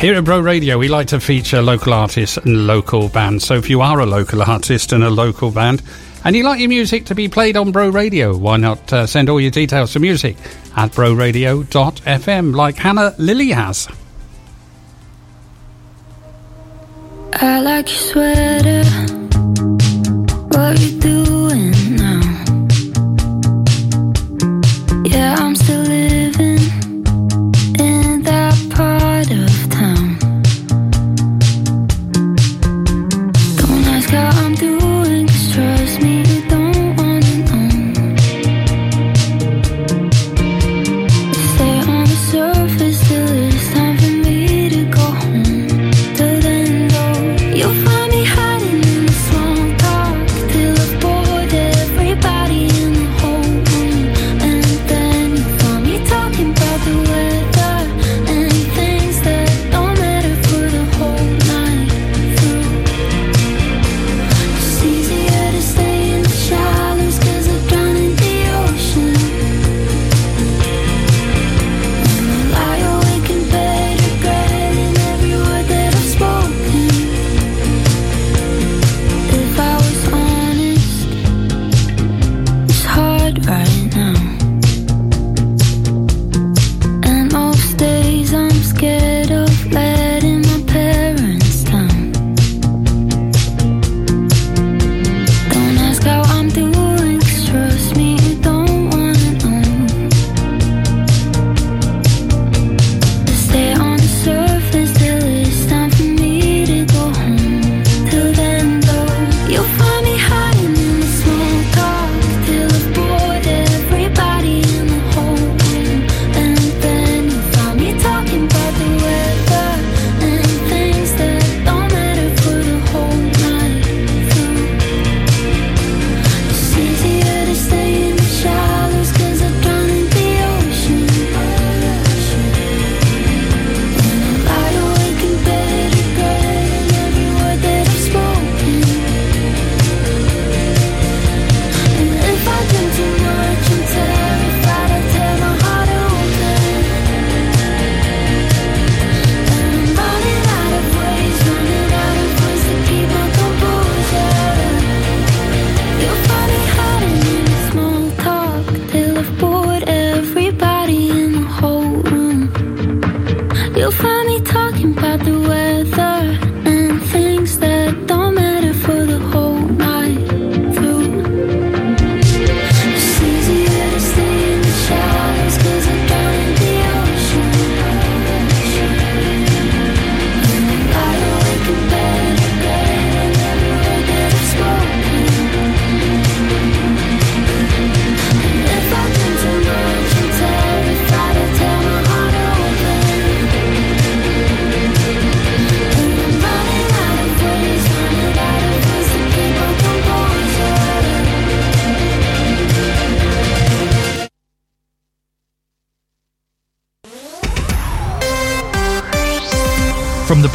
Here at Bro Radio, we like to feature local artists and local bands. So if you are a local artist and a local band, and you like your music to be played on Bro Radio, why not uh, send all your details to music at broradio.fm like Hannah Lilly has. I like your sweater.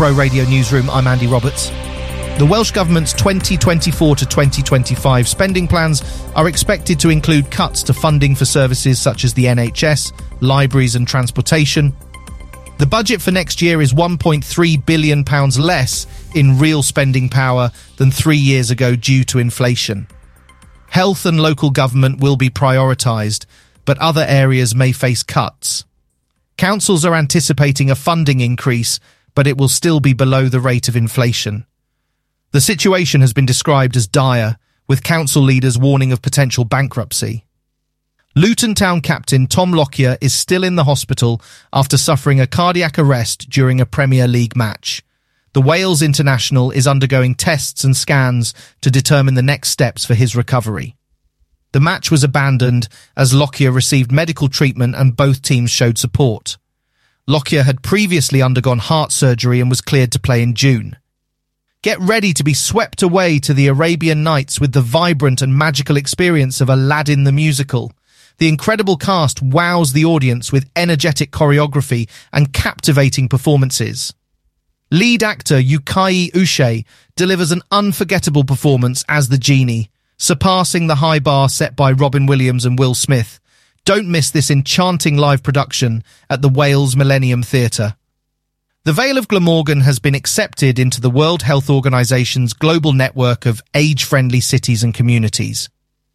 Bro Radio newsroom, I'm Andy Roberts. The Welsh Government's 2024 to 2025 spending plans are expected to include cuts to funding for services such as the NHS, libraries, and transportation. The budget for next year is £1.3 billion less in real spending power than three years ago due to inflation. Health and local government will be prioritised, but other areas may face cuts. Councils are anticipating a funding increase, but it will still be below the rate of inflation. The situation has been described as dire, with council leaders warning of potential bankruptcy. Luton Town captain Tom Lockyer is still in the hospital after suffering a cardiac arrest during a Premier League match. The Wales international is undergoing tests and scans to determine the next steps for his recovery. The match was abandoned as Lockyer received medical treatment and both teams showed support. Lockyer had previously undergone heart surgery and was cleared to play in June. Get ready to be swept away to the Arabian Nights with the vibrant and magical experience of Aladdin the musical. The incredible cast wows the audience with energetic choreography and captivating performances. Lead actor Yeukayi Ushe delivers an unforgettable performance as the genie, surpassing the high bar set by Robin Williams and Will Smith. Don't miss this enchanting live production at the Wales Millennium Theatre. The Vale of Glamorgan has been accepted into the World Health Organization's global network of age-friendly cities and communities.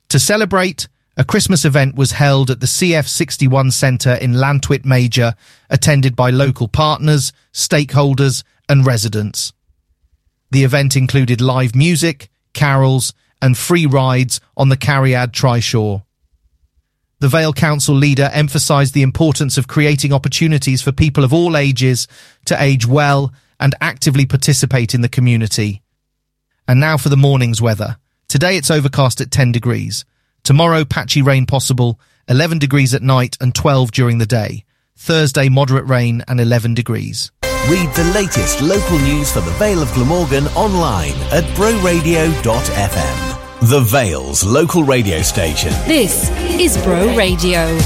To celebrate, a Christmas event was held at the CF61 Centre in Llantwit Major, attended by local partners, stakeholders and residents. The event included live music, carols and free rides on the Cariad Trishaw. The Vale Council leader emphasised the importance of creating opportunities for people of all ages to age well and actively participate in the community. And now for the morning's weather. Today it's overcast at 10 degrees. Tomorrow patchy rain possible, 11 degrees at night and 12 during the day. Thursday moderate rain and 11 degrees. Read the latest local news for the Vale of Glamorgan online at broradio.fm. The Vale's local radio station. This is Bro Radio.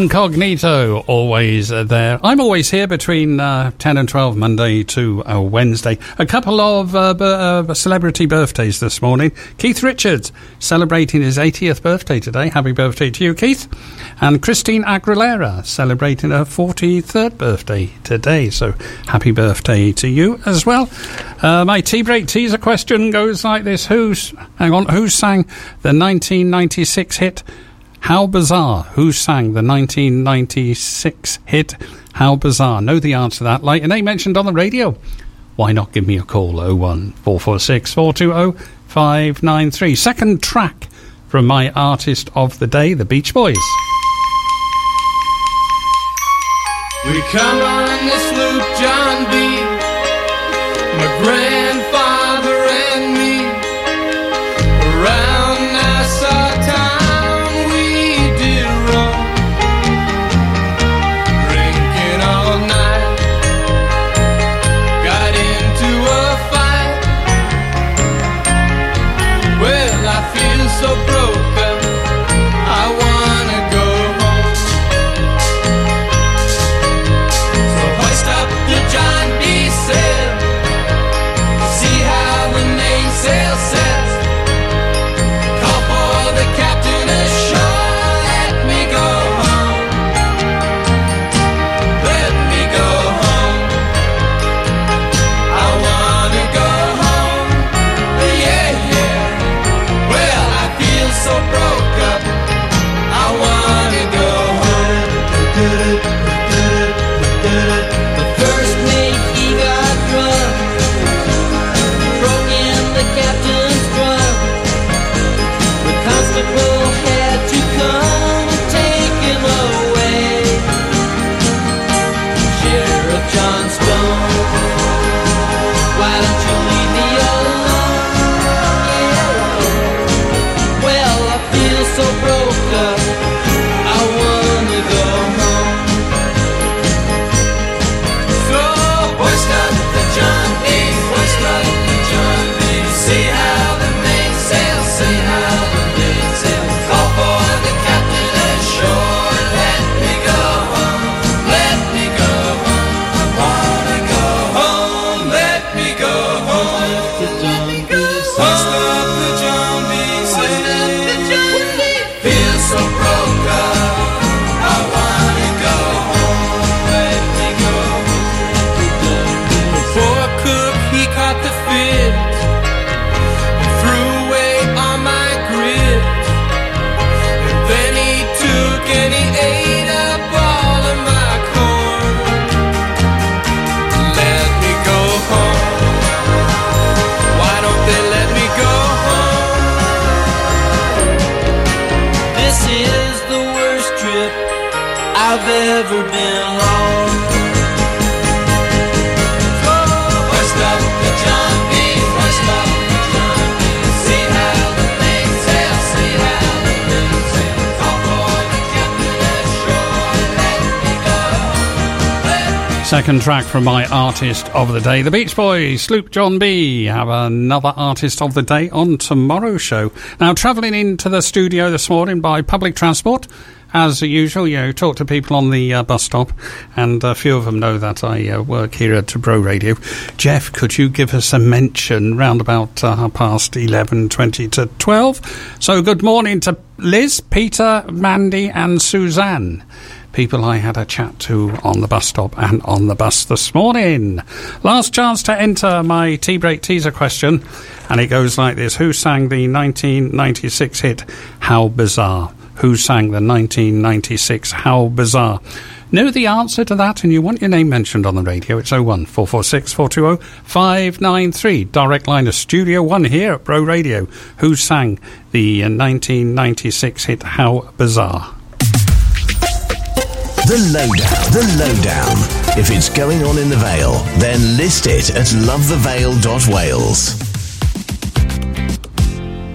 Incognito, always uh, there. I'm always here between uh, 10 and 12, Monday to uh, Wednesday. A couple of uh, b- uh, celebrity birthdays this morning. Keith Richards, celebrating his 80th birthday today. Happy birthday to you, Keith. And Christine Aguilera, celebrating her 43rd birthday today. So happy birthday to you as well. Uh, my tea break teaser question goes like this Who's, hang on, who sang the 1996 hit? How Bizarre. Who sang the 1996 hit How Bizarre? Know the answer to that. Like your name mentioned on the radio. Why not give me a call? 01 446 420 593. Second track from my artist of the day, the Beach Boys. We come on this loop, John B. My Second track from my artist of the day, the Beach Boys, Sloop John B. Have another artist of the day on tomorrow's show. Now, travelling into the studio this morning by public transport. As usual, you know, talk to people on the uh, bus stop, and a few of them know that I uh, work here at Bro Radio. Geoff, could you give us a mention round about uh, past 11, 20 to 12? So, good morning to Liz, Peter, Mandy, and Suzanne people I had a chat to on the bus stop and on the bus this morning. Last chance to enter my tea break teaser question, and it goes like this Who sang the 1996 hit How Bizarre? Who sang the 1996 How Bizarre? Know the answer to that and you want your name mentioned on the radio, it's 01 446 420 593. Direct line to Studio 1 here at Bro Radio. Who sang the uh, 1996 hit How Bizarre? The Lowdown. The Lowdown. If it's going on in the Vale, then list it at lovethevale.wales.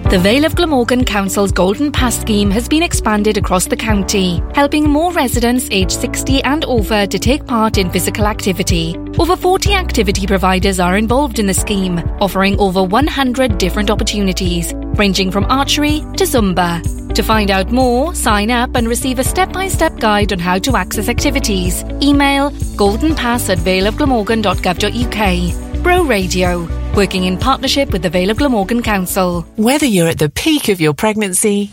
The Vale of Glamorgan Council's Golden Pass scheme has been expanded across the county, helping more residents aged 60 and over to take part in physical activity. Over 40 activity providers are involved in the scheme, offering over 100 different opportunities, ranging from archery to Zumba. To find out more, sign up and receive a step by step guide on how to access activities. Email goldenpass at valeofglamorgan.gov.uk. Bro Radio, working in partnership with the Vale of Glamorgan Council. Whether you're at the peak of your pregnancy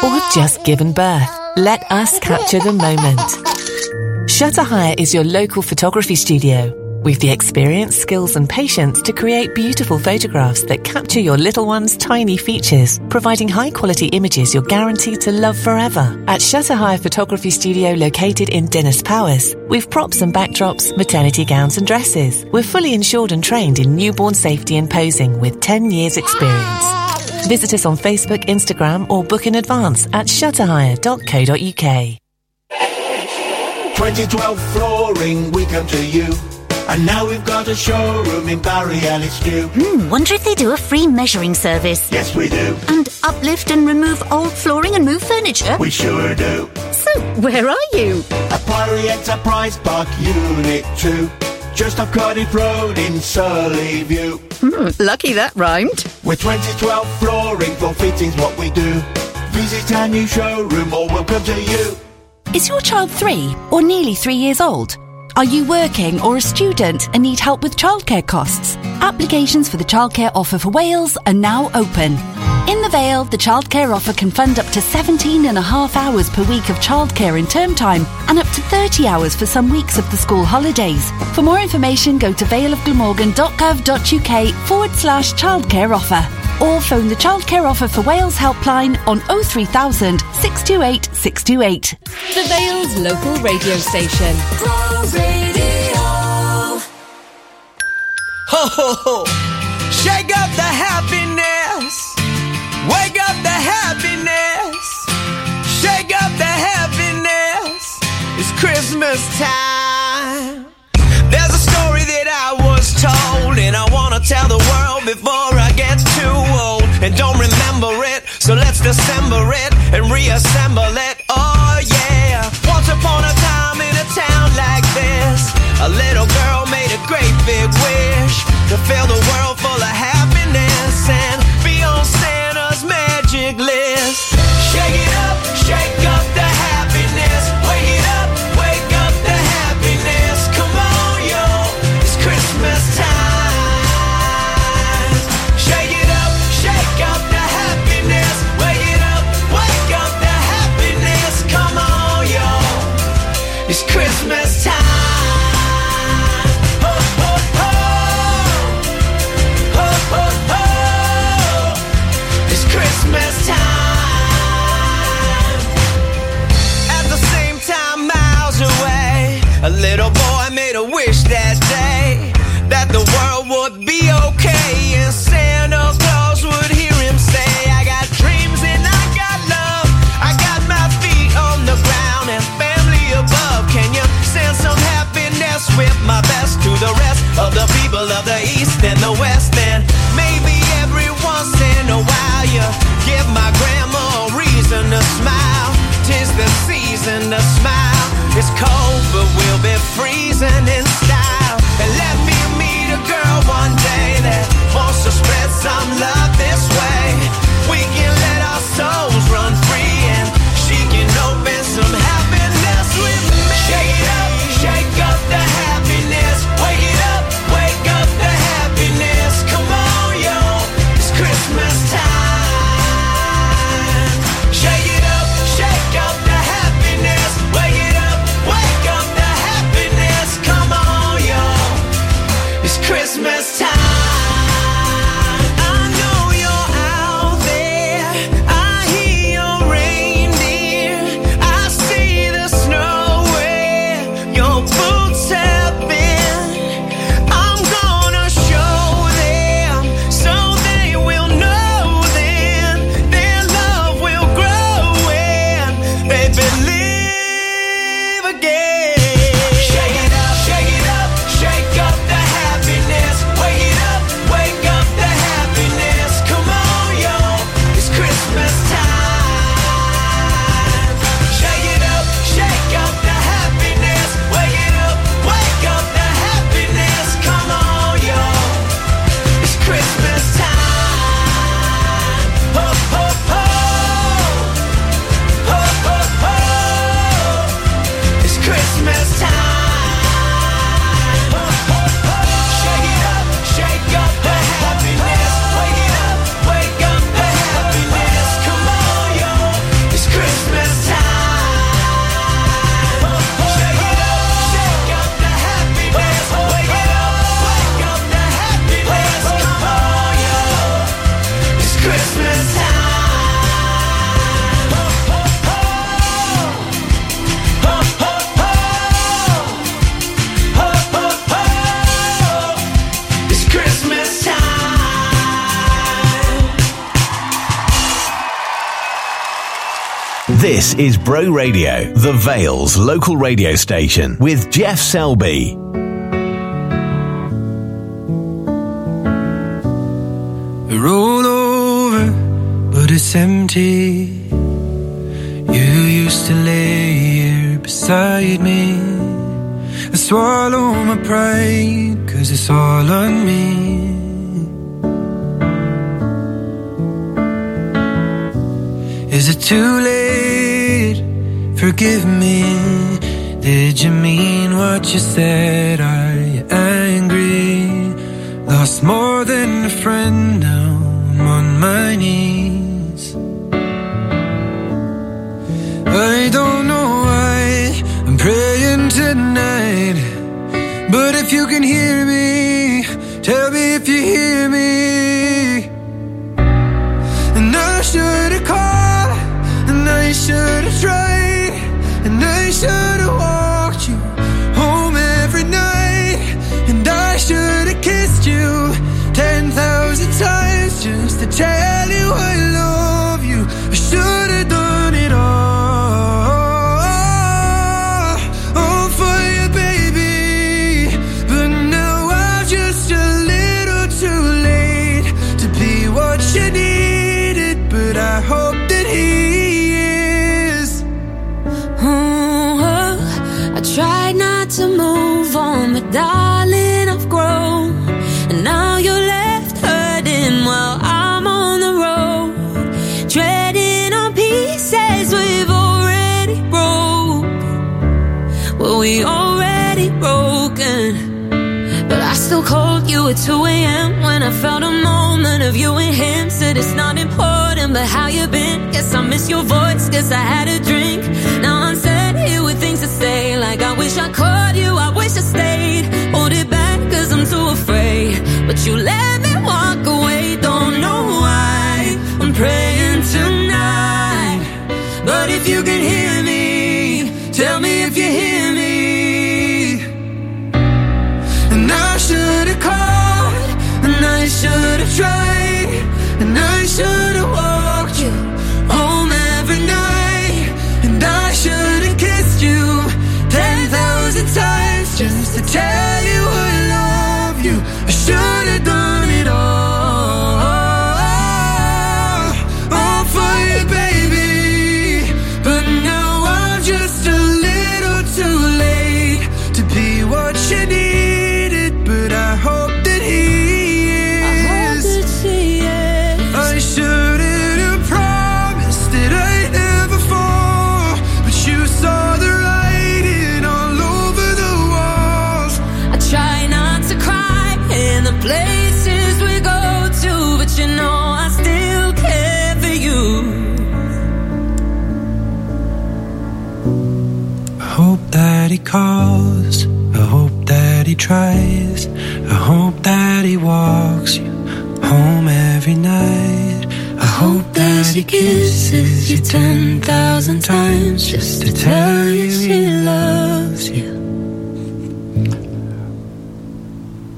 or have just given birth, let us capture the moment. Shutter Hire is your local photography studio. With the experience, skills, and patience to create beautiful photographs that capture your little one's tiny features, providing high quality images you're guaranteed to love forever. At Shutter Hire Photography Studio located in Dinas Powys, we've props and backdrops, maternity gowns, and dresses. We're fully insured and trained in newborn safety and posing with 10 years' experience. Visit us on Facebook, Instagram, or book in advance at shutterhire.co.uk. 2012 flooring, we come to you. And now we've got a showroom in Barry Ellis Stew. Hmm, wonder if they do a free measuring service. Yes, we do. And uplift and remove old flooring and move furniture? We sure do. So, where are you? A Priory Enterprise Park Unit 2. Just off Cardiff Road in Surrey View. Hmm, lucky that rhymed. We're 2012 flooring, floor fittings what we do. Visit our new showroom or welcome to you. Is your child three or nearly three years old? Are you working or a student and need help with childcare costs? Applications for the childcare offer for Wales are now open. In the Vale, the childcare offer can fund up to 17 and a half hours per week of childcare in term time and up to 30 hours for some weeks of the school holidays. For more information, go to valeofglamorgan.gov.uk forward slash childcare offer or phone the childcare offer for Wales helpline on 03000 628 628. The Vale's local radio station. Ho ho ho! Shake up the happiness. Wake up the happiness. Shake up the happiness. It's Christmas time. There's a story that I was told, and I wanna tell the world before I get too old. And don't remember it, so let's dissemble it and reassemble it. Oh yeah. Once upon a time in a town like this, a little girl made a great big wish to fill the world full of happiness and magic list. Freezing is Bro Radio, the Vales local radio station with Geoff Selby. Roll over, but it's empty. You used to lay here beside me. I swallow my pride, cause it's all on me. Is it too late? Forgive me. Did you mean what you said? Are you angry? Lost more than a friend now. I'm on my knees. I don't know why I'm praying tonight. But if you can hear me, tell me if you hear me. Just you at 2 a.m. when I felt a moment of you and him. Said it's not important, but how you been? Guess I miss your voice, guess I had a drink. Now I'm sat here with things to say. Like I wish I called you, I wish I stayed. Calls. I hope that he tries. I hope that he walks you home every night. I hope that he kisses you ten thousand times just to tell you he loves you.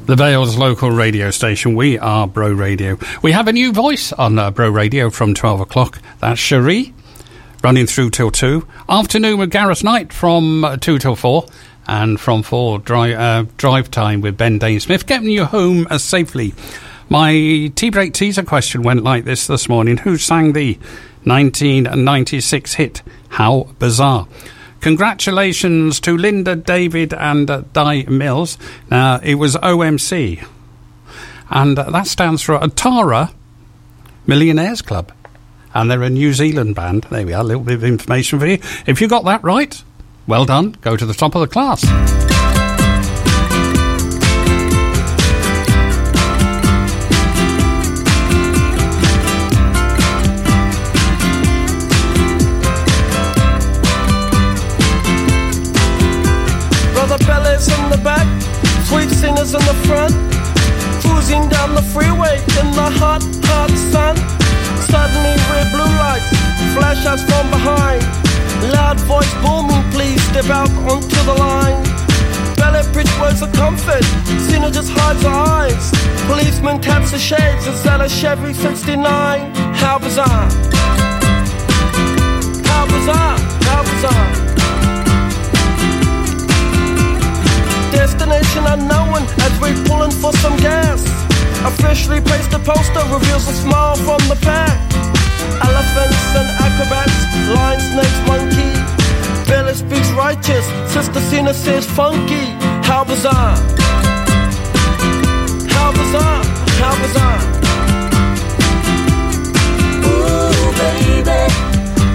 The Vales local radio station. We are Bro Radio. We have a new voice on uh, Bro Radio from 12 o'clock. That's Cherie, running through till 2. Afternoon with Gareth Knight from uh, 2 till 4. And from 4, dri- uh, drive time with Ben Dane Smith, getting you home as safely. My tea break teaser question went like this this morning Who sang the 1996 hit How Bizarre? Congratulations to Linda, David, and uh, Di Mills. Now, it was OMC, and uh, that stands for Otara Millionaires Club. And they're a New Zealand band. There we are, a little bit of information for you. If you got that right, well done. Go to the top of the class. Us from behind. Loud voice booming, please step out onto the line. Bella Bridge words of comfort, Cena just hides her eyes. Policeman taps the shades inside a Chevy 69. How bizarre. How bizarre, how bizarre. Destination unknown as we're pulling for some gas. Officially placed a poster reveals a smile from the pack. Elephants and acrobats, lions, snakes, monkey. Billy speaks righteous, Sister Cena says funky. How bizarre! How bizarre! How bizarre! Ooh, baby.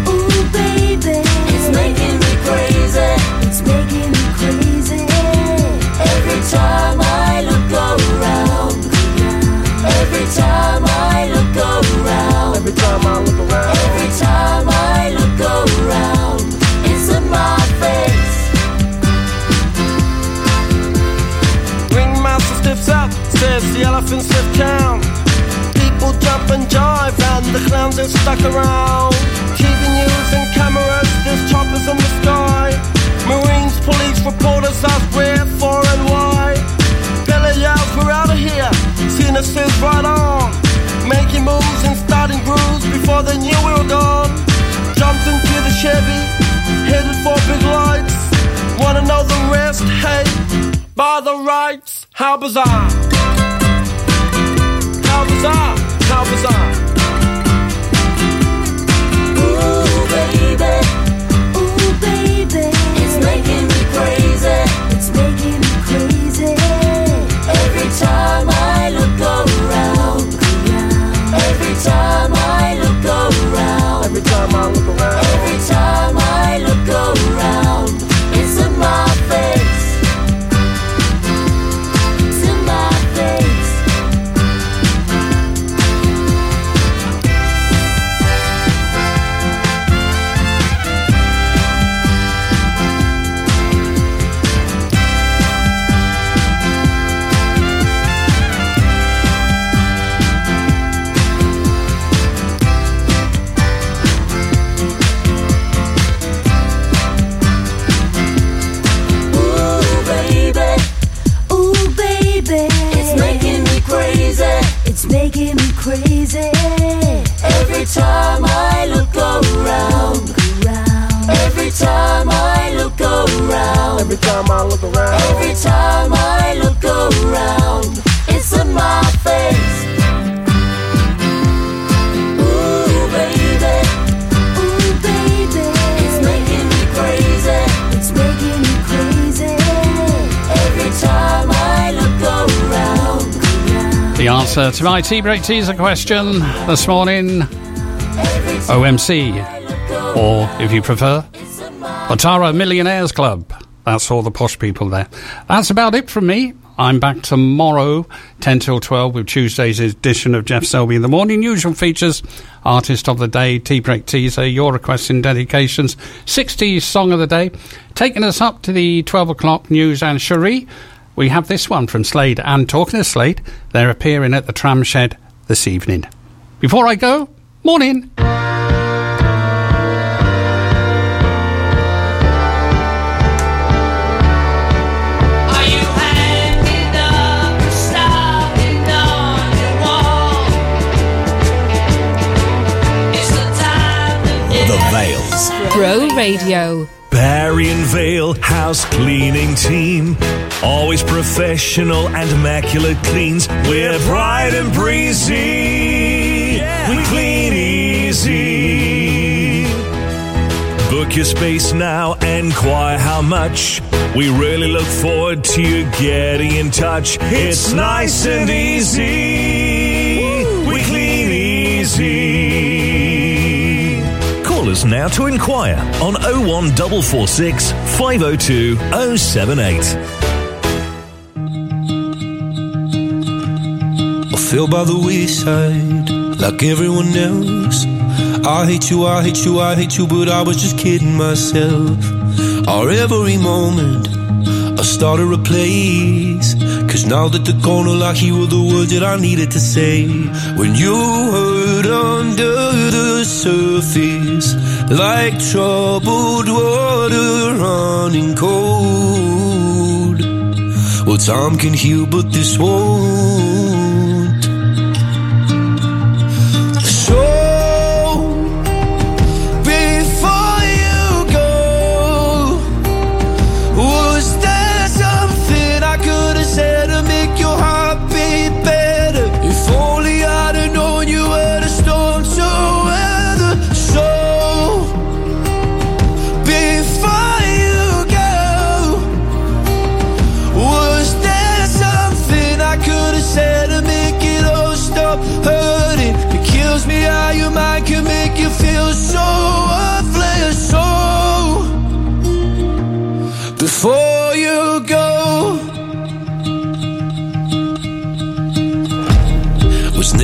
Ooh, baby. It's making me crazy. It's making me crazy. Every time I look around. Every time I. Every time I look around. Every time I look around. It's in my face. Ringmaster stiffs up, says the elephants have town. People jump and jive, and the clowns are stuck around. TV news and cameras, there's choppers in the sky. Marines, police, reporters ask where, for, and why. Billy yells, we're out of here. Cena says, right on. Making moves and starting grooves before they knew we were gone. Jumped into the Chevy, headed for big lights. Wanna know the rest? Hey, by the rights, how bizarre! How bizarre! How bizarre! Answer to my tea break teaser question this morning OMC, or if you prefer, Otara Millionaires Club. That's all the posh people there. That's about it from me. I'm back tomorrow, 10 till 12, with Tuesday's edition of Geoff Selby in the morning. Usual features Artist of the Day, Tea Break Teaser, your requests and dedications, 60s Song of the Day. Taking us up to the 12 o'clock news and Cherie, we have this one from Slade. And talking of Slade, they're appearing at the Tramshed this evening. Before I go, morning. Vales. Bro Radio. Barry and Vale House Cleaning Team. Always professional and immaculate cleans. We're bright and breezy. We clean easy. Book your space now, inquire how much. We really look forward to you getting in touch. It's nice and easy. We clean easy. Us now to inquire on 01446 502 078. I feel by the wayside like everyone else. I hate you, I hate you, I hate you, but I was just kidding myself. Our every moment, I started a place. Cause now that the corner I hear were the words that I needed to say. When you hurt under the surface, like troubled water running cold. Well, time can heal, but this won't.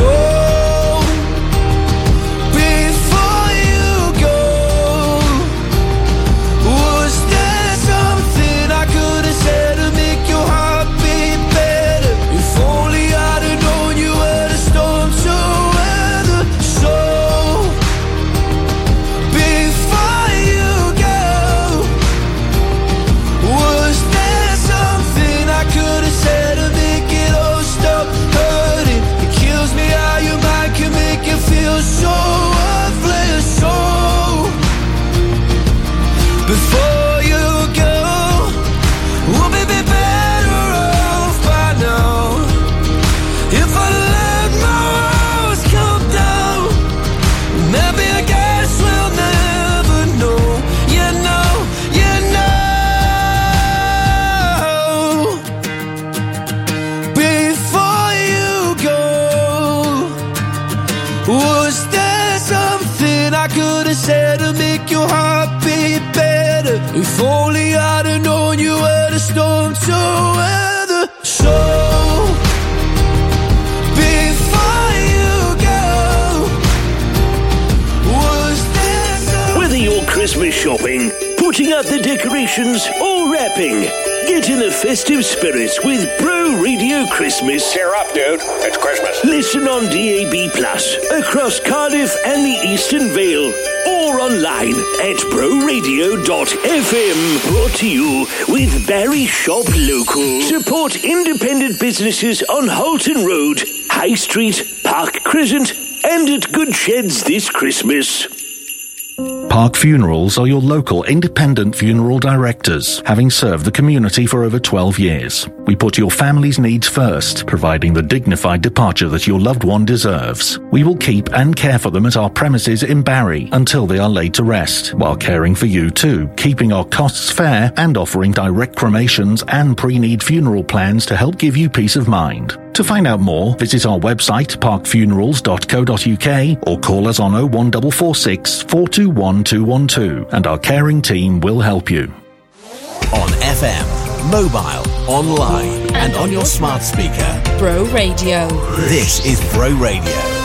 So the or wrapping, get in the festive spirits with Bro Radio Christmas. Cheer up, dude. It's Christmas. Listen on DAB Plus across Cardiff and the Eastern Vale, or online at broradio.fm. Brought to you with Barry Shop Local. Support independent businesses on Holton Road, High Street, Park Crescent, and at Goodsheds this Christmas. Park Funerals are your local independent funeral directors, having served the community for over 12 years. We put your family's needs first, providing the dignified departure that your loved one deserves. We will keep and care for them at our premises in Barry until they are laid to rest, while caring for you too, keeping our costs fair and offering direct cremations and pre-need funeral plans to help give you peace of mind. To find out more, visit our website parkfunerals.co.uk or call us on 01446 421 212 and our caring team will help you. On FM, mobile, online, and on your smart speaker. Bro Radio. This is Bro Radio.